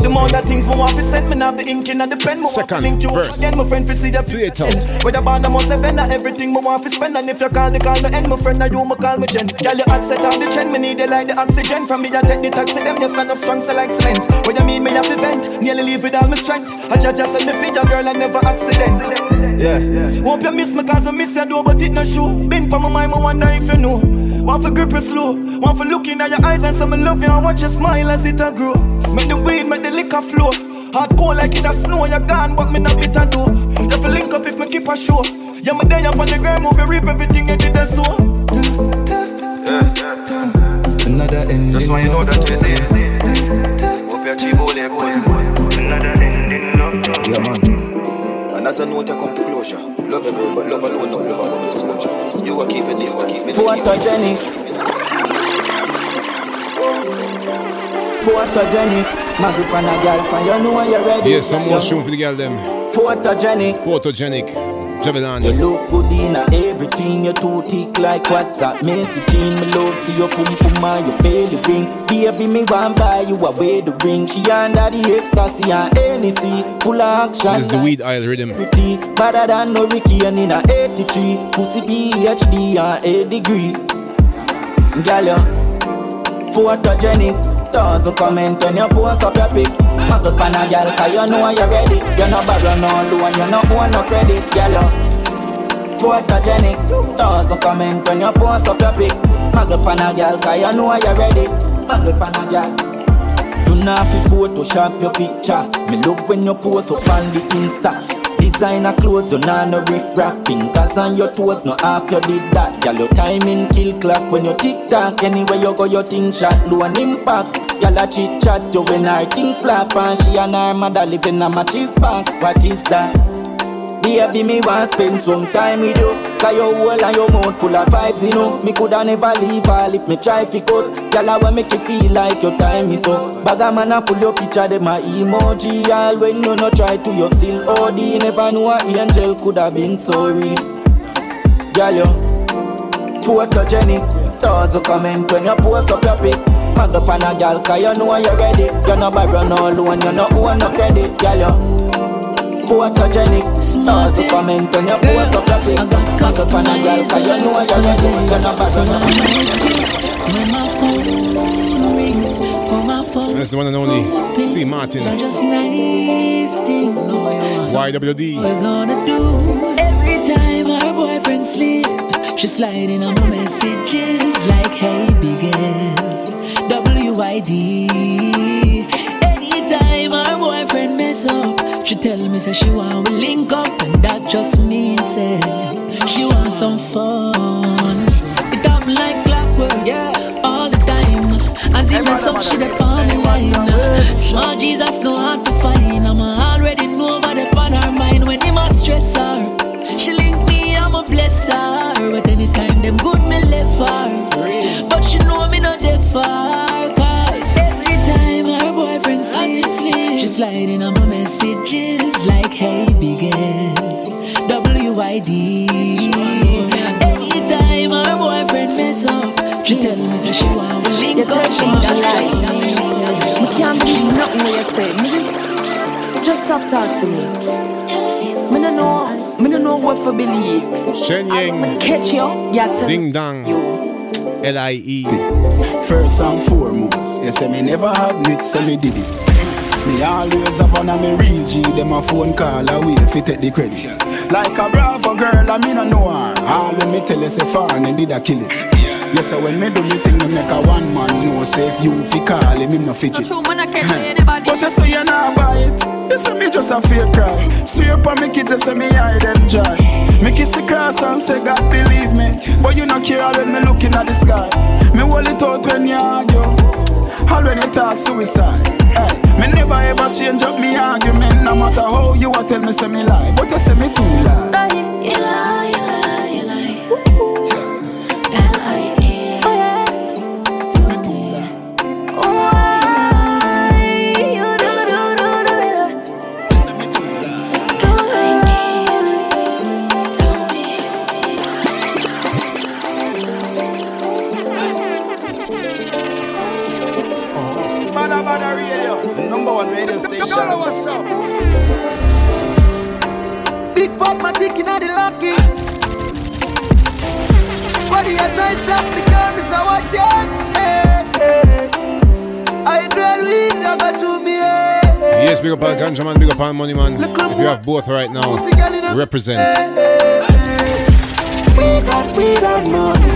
The more that things want to send, me have the ink in and the pen. To Second link you verse. again, my friend, for see the Play it out. Whether band, I must have end, everything want to spend. And if you call, the call me end, my friend, I you, me call me Jen. Girl, you hot set on the trend, me need you like the oxygen. From me, I take the taxi, them, you stand up strong, so like cement. What you mean, me have to vent, nearly leave with all my strength. I just send me feed a girl, I never accident. Yeah. Hope you miss me, cause I miss you, though, but it no shoe. Been for my mind, I wonder if you know. Want for grip you slow, want for looking at your eyes and say me love you and watch you smile as it a grow. Make the weed, make the liquor flow. Hard cold like it a snow, you gone, but me not it a do. You feel link up if me keep a show. Yeah, me day up on the ground, move you reap everything you did a so. Another ending Just want you know that you story. see. Hope you achieve all your goals. Another ending. Yeah, man. And as a note, I come to closure. Love a girl, but love alone, not love alone, the soldier. You will keep a distance. me no keep a Photogenic. Photogenic. Maggie pan a girl fan, you know you're ready. Yeah, some more tune for the girl, them. Photogenic. Photogenic. You look good in a everything, you too thick like WhatsApp messaging. Me love see your pum pum and your belly ring. Baby, me want buy you a wedding ring. She under the ecstasy and anything, full of action. This is the weed aisle rhythm. pretty, better than no Ricky and in a 83. Pussy PhD and a degree. Girl, you photogenic. Don't you comment when you post up your pic. Muggle pan a gal cause you know you're ready. You no borrow no loan, you no owe no credit you photogenic Don't you comment when you post up your pic. Muggle pan a gal cause you know you're ready. Muggle pan a gal. You not fi photoshop your picture. Me love when you post up on the Insta Designer clothes, you nah no riff rapping Cause on your toes, no half you did that. Girl, your timing kill clock when you tick tock. Anywhere you go, your thing shot, low and impact. Girl, a chit chat, you when her thing flap. And she and her mother living a my cheese park What is that? Baby, me want spend some time with you. Cause your whole and your mouth full of vibes, you know. Me coulda never leave all if me try fi cut. Girl, I will make you feel like your time is up. Bag a man a full your picture, them a emoji. All when you no try to, you still OD Never know a angel coulda been so real Girl, you photogenic. Thoughts you comment when you post up your pic. Mag up on a girl, cause you know you're ready. You no borrow no loan, you no owe no credit. Girl, you photogenic Start to comment on your post up your pic Mag up on a girl, cause you know you're ready. You no borrow no So when my phone rings, on my phone That's the one and only C. Martin. So just nice thing YWD. We're gonna do Every time our boyfriend sleep. She sliding on my messages Like hey big girl W-I-D Anytime our boyfriend mess up. She tell me say she want we link up And that just means say She want some fun. It happen like clockwork Yeah All the time. As he mess up she dey on me. line Small Jesus no hard to find. I'm She tell me say she want to link You up tell me That's that just lie. me can't believe nothing what you say. Me just, just stop talk to me. Me no know, me no know what for believe. Shen Yang. Catch you, yeah. tell- Ding dong. L I E. First and foremost, you say me never had it, say me did it. Me always have one of me real G, them a phone call away if you take the credit. Like a bravo girl, I mean I know her. All when me tell you say fan and did I kill it. Yes, so when me do me thing, me make a one man know. Say if you fi call him, him no fidget. True, man, I can't say anybody. But you say you not buy it. You say me just a fake cry. Swear on me kids, you say me hide them joy. Me kiss the cross and say God believe me. But you no care when me looking at the sky. Me hold it out when you argue. All when you talk suicide. Hey, me never ever change up me argument. No matter how you a tell me say me lie, but you say me too lie. Lie, you lie, Body a try stop the car, is a watch it. Hey, hey. I drill weed, I to me. Eh. Yes, big up on Ganja Man, big up on Money Man. If you have both right now, represent. We got weed and money.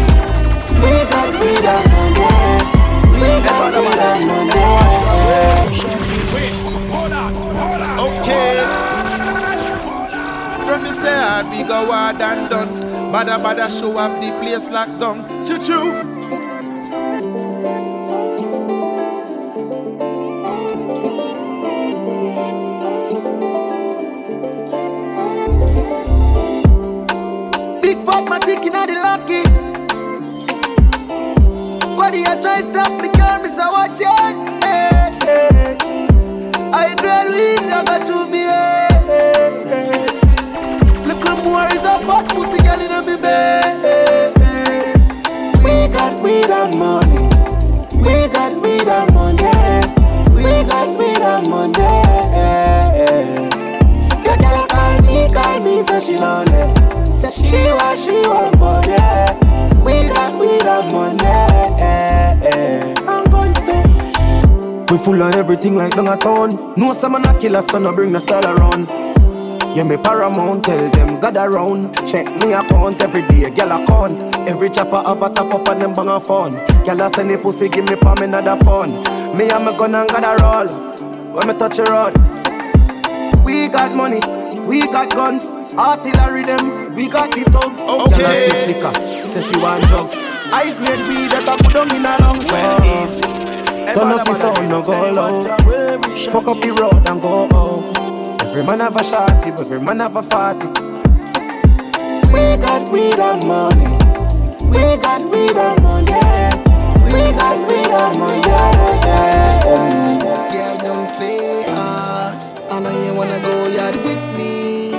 We got weed and money. We got weed and money. Okay. From the side, we go hard and done. Badda badda show up the place locked down. Choo choo. Big fat man dick inna the lucky. Squaddy a try stop me car, miss a watch it. I drill weed, I got to me. Girl inna bed. We got weed and money. We got weed and money. We got weed and money. Your girl call me, call me, say she lonely. Say she want, she want money. We got weed and money. I'm gonna We full of everything like down a town. No man a killer, son, I bring the style around. Yeah, me paramount, tell them God around. Check me account every day, girl account. Every chopper have a top up and them bang a phone. Girl a send the pussy, give me palm another phone. Me and my gun and God a roll. When me touch a road, we got money, we got guns, artillery them, we got the thugs. Okay. Girl a sip liquor, say she want drugs. I grade weed that I put on in a lungs. Well, easy. Turn up the sound, no go low. Fuck up the road and go home. Every man have a shotty, every man have a fatty. We got weed and money. We got weed and money. We got weed and money. Yeah, yeah. Girl, don't play hard. I know you wanna go yard with me.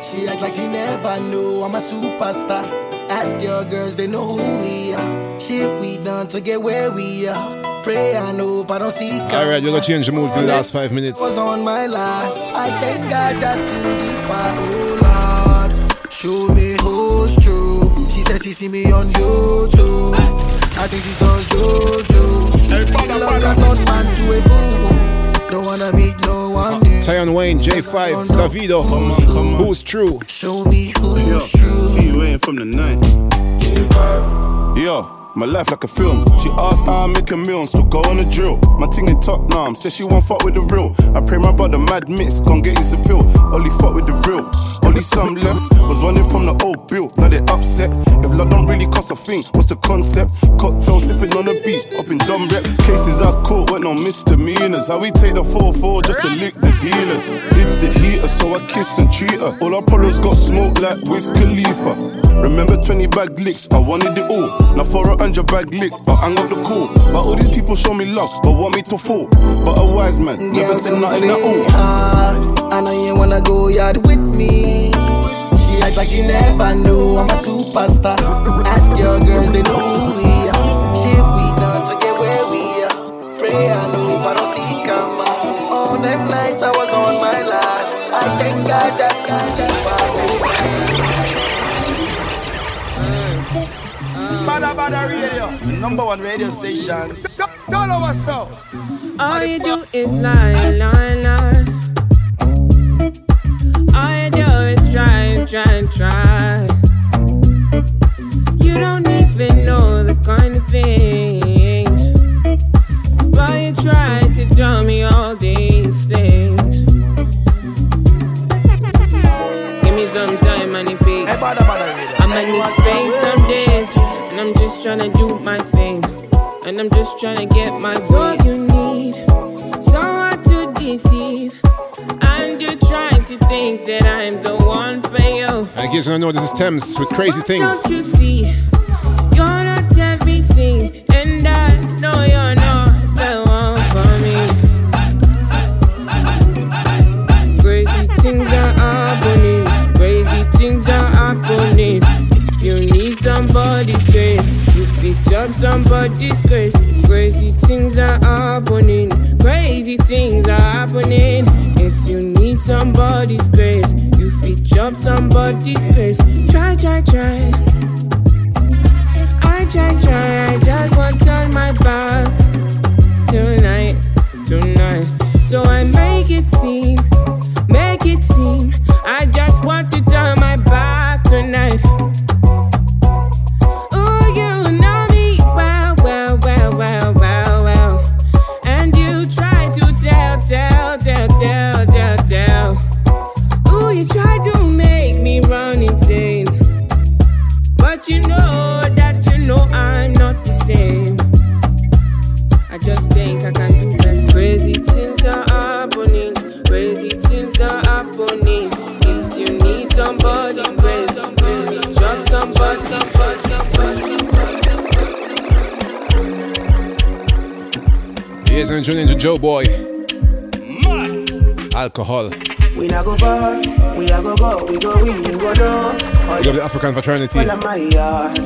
She act like she never knew I'm a superstar. Ask your girls, they know who we are. Shit we done to get where we are. Pray and hope I don't see Alright, we're gonna change the mood for the last five minutes. was on my last. I thank God that's in the past. Oh Lord, show me who's true. She said she see me on YouTube. I think she does juju. Love got not man to a fool. Don't wanna meet no one new. Tion Wayne, J5, Davido. Who's true? Show me who's Yo, true. see you ain't from the night. Yo, my life like a film. She asked how I make a meal and still go on a drill. My ting in top now, says she won't fuck with the real. I pray my brother mad mix, gon' get his appeal. Only fuck with the real. Only some left was running from the old bill. Now they upset. If love don't really cost a thing, what's the concept? Cocktail sipping on the beat, up in dumb rep. Cases I caught went on misdemeanors. How we take the 4-4 just to lick the dealers. Hit the heater, so I kiss and treat her. All our problems got smoke like Wiz Khalifa. Remember 20 bag licks, I wanted it all. Now for a hundred bag lick, I hang up the call. But all these people show me love, but want me to fall. But a wise man never said nothing at all. hard. I know you wanna go yard with me. She act like she never knew I'm a superstar. Ask your girls, they know who we are. Shit we done to get where we are. Pray I know, but don't see come out. All them nights I was on my last. I thank God that's Badda Badda Radio, number one radio station. Tell her what's up. All you do is lie, lie, lie. All you do is try, try, try. And I'm just tryna get my way. you need someone to deceive, and you're trying to think that I'm the one for you. And in case you know, this is Tems with Crazy Things. Don't you see? You're not everything, and I know you're not the one for me. Crazy things are happening, crazy things are happening. If you need somebody's grace, you fit up somebody's grace. Crazy things are happening. If you need somebody's grace, you fit up somebody's grace. Try, try, try. I try, try, I just want to turn my back tonight, tonight. So I make it seem, make it seem. I just want to turn my back tonight. Yes, I'm tuning into Joeboy. Alcohol. We not go far, we a go go, we go we, we go do. We got the African fraternity. Full of my yard,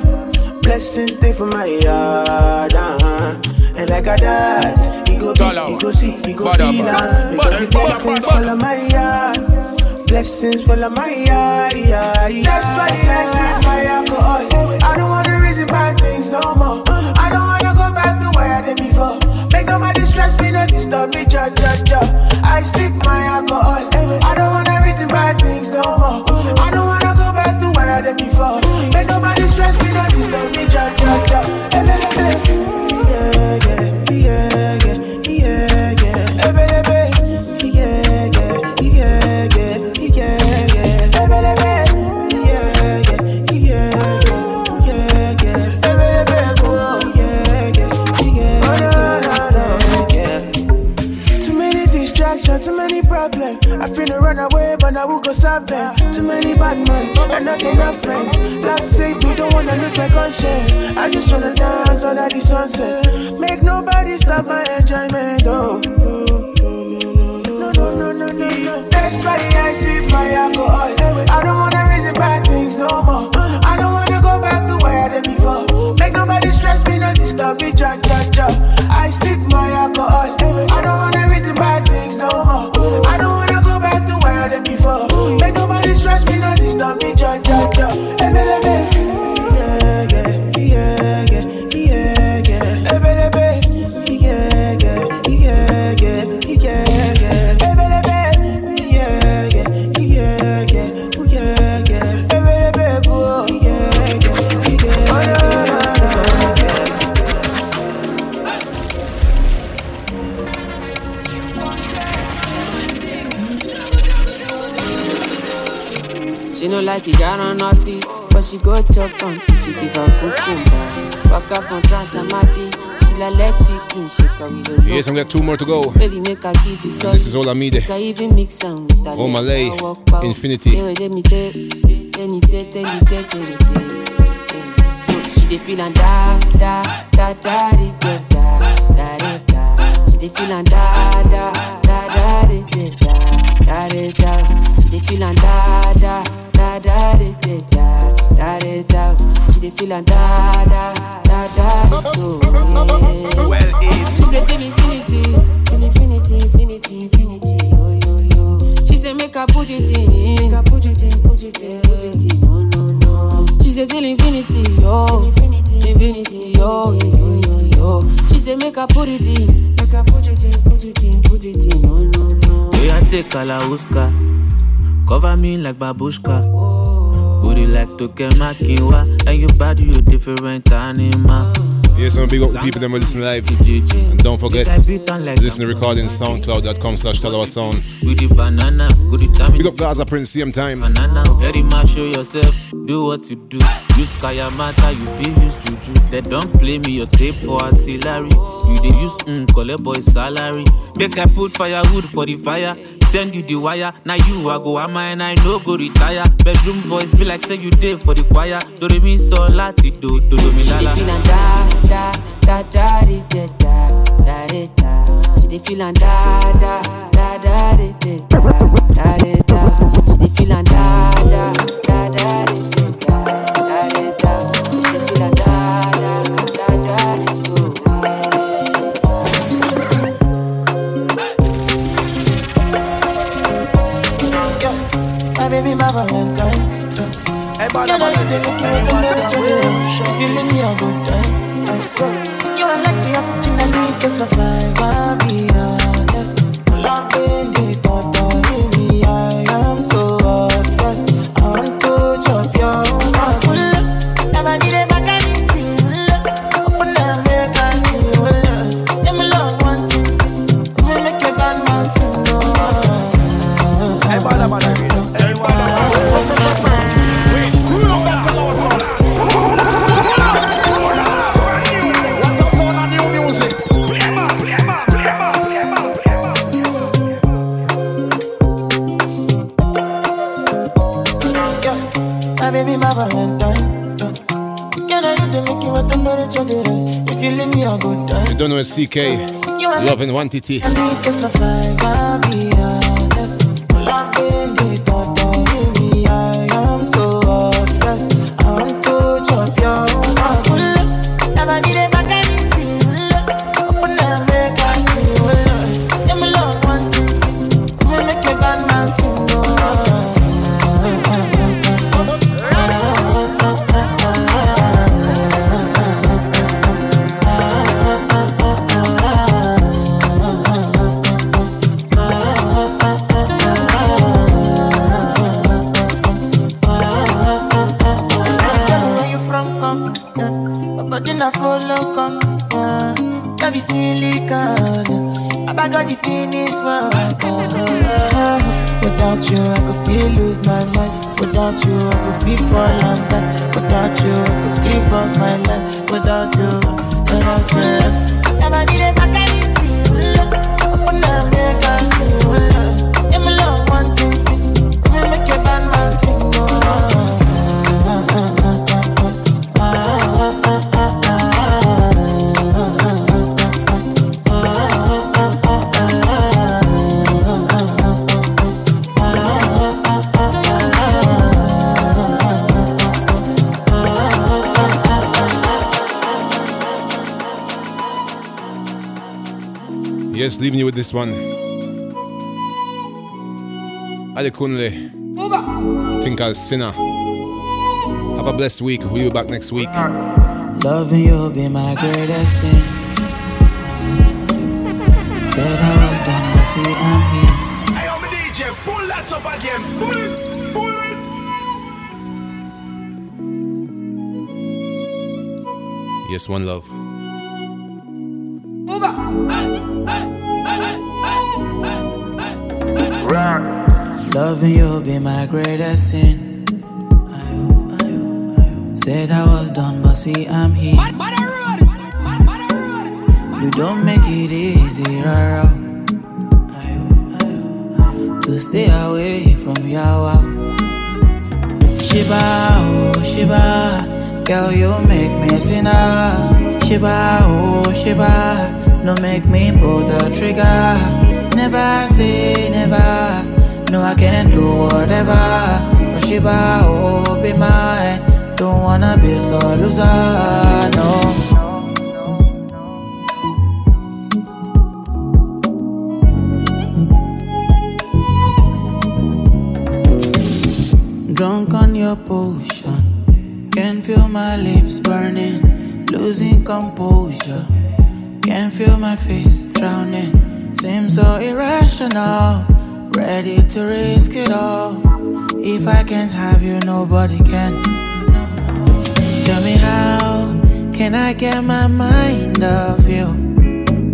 blessings stay for my yard, uh-huh. And like a dad, he go be, he go see, he go feel, bada. uh, because the blessings bada. full of my yard, blessings full of my yard, yeah, yeah. That's why I sip my alcohol. I don't wanna reason bad things no more. Nobody stress me, no disturb me, cha cha cha. I sip my alcohol. I don't will go solve them. Too many bad men and not enough friends. Love save me, don't wanna lose my conscience. I just wanna dance under the sunset. Make nobody stop my enjoyment. Oh. No, no, no, no, no, no. That's why I sip my alcohol. I don't wanna reason bad things no more. I don't wanna go back to where I did before. Make nobody stress me, no disturb me, cha cha cha. I sip my alcohol. I don't wanna reason bad things no more. Like it, got on naughty, but she go chop on if you give her cucumber. Walk up from Transamadi till I let picking shake her with a Yes, I'm got two more to go. Baby, make her give you some. this is Olamide. Make her even mix am with her Oh. Malay, I walk power. Infinity. Hey, let me tell, let me tell, tell me tell, tell me she dey feel and da da da da da da da da da. She dey feel and da da da da da da da da. She dey feel and da da da da di, da da da da. She dey feel and da da da da so yeah. Well, easy. She say till infinity, till infinity, infinity, infinity, yo yo yo. She say make her put it in, make her put it in, put it in, put it in, no no no. She say till infinity, yo, infinity, infinity, yo, infinity, yo. She say make her put it in, make her put it in, put it in, put it in, no no no. We a take Kalauska, cover me like babushka. Oh, Booty like Toke Makinwa, and your body you different animal. Yes, I'm big up the people that will listen live. And don't forget, listen to recording soundcloud.com slash Talawah Sound. With the banana, good time. Big up Gaza Prince, same time. Banana, very much show yourself, do what you do. Use Kayamata, you feel use Juju. They don't play me your tape for artillery. You they use mm, collect boy salary. Make I put firewood for the fire. Send you the wire. Now you I go am and I no go retire. Bedroom voice be like say you did for the choir. Do re mi so lati do do do mi She la dey la. Feel da da da da di, da da da di, da. She dey feel and da da da da di, da da di, da. She dey feel and da da da da di, da da di, da. She dey feel and da da da da di, so My baby, my Valentine. Hey, bad, Girl, bad, you the looking with the medicine. If you leave me a good time, I swear. You are like the oxygen I need to survive. I'll be honest. Loving don't know CK. Love and One TT. Yes, leaving you with this one. Adekunle. Think I'll sinner. Have a blessed week. We'll be back next week. Loving you be my greatest sin. Said I was done, but see I'm here. Hey, I'm a DJ. Pull that up again. Pull it. Pull it. Yes, one love. Loving you be my greatest sin. Said I was done, but see I'm here. You don't make it easy, rara. To stay away from Yawa. Shiba, oh Shiba, girl you make me sinner. Shiba, oh Shiba, no make me pull the trigger. Never say never, no I can do whatever. For Shiba, oh be mine. Don't wanna be so loser, no. Drunk on your potion, can feel my lips burning, losing composure. Can feel my face drowning, seems so irrational. Ready to risk it all. If I can't have you, nobody can. Tell me how can I get my mind off you?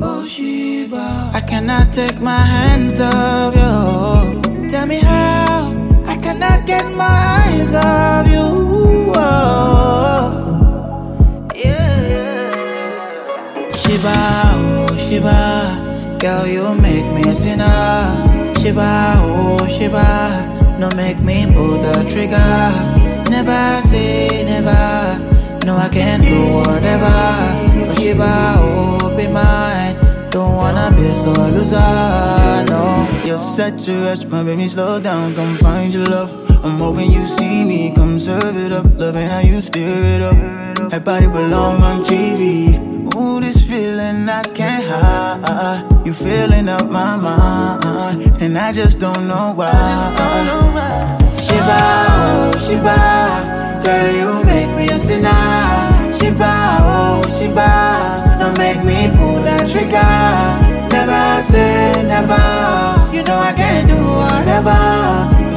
Oh Shiba, I cannot take my hands off you. Tell me how I cannot get my eyes off you. Oh. Shiba, oh Shiba, girl you make me sinner. Shiba, oh Shiba, no make me pull the trigger. Never say never, no I can do whatever. Oh Shiba, oh be mine, don't wanna be so loser, no. You're such a rush, my baby, slow down, come find your love. I'm hoping you see me, come serve it up, loving how you stir it up. That body belong on TV. Ooh, this feeling I can't hide. You feeling up my mind, and I just don't know why. Shiba, oh Shiba, girl you make me a sinner. Shiba, oh Shiba, don't make me pull that trigger. Never say never, you know I can't do whatever.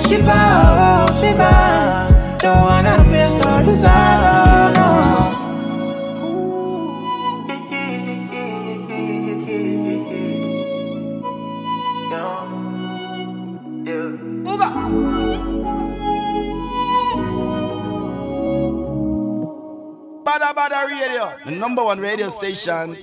Shiba, oh Shiba, don't wanna be so loser, Badda Badda Radio, the number one radio station.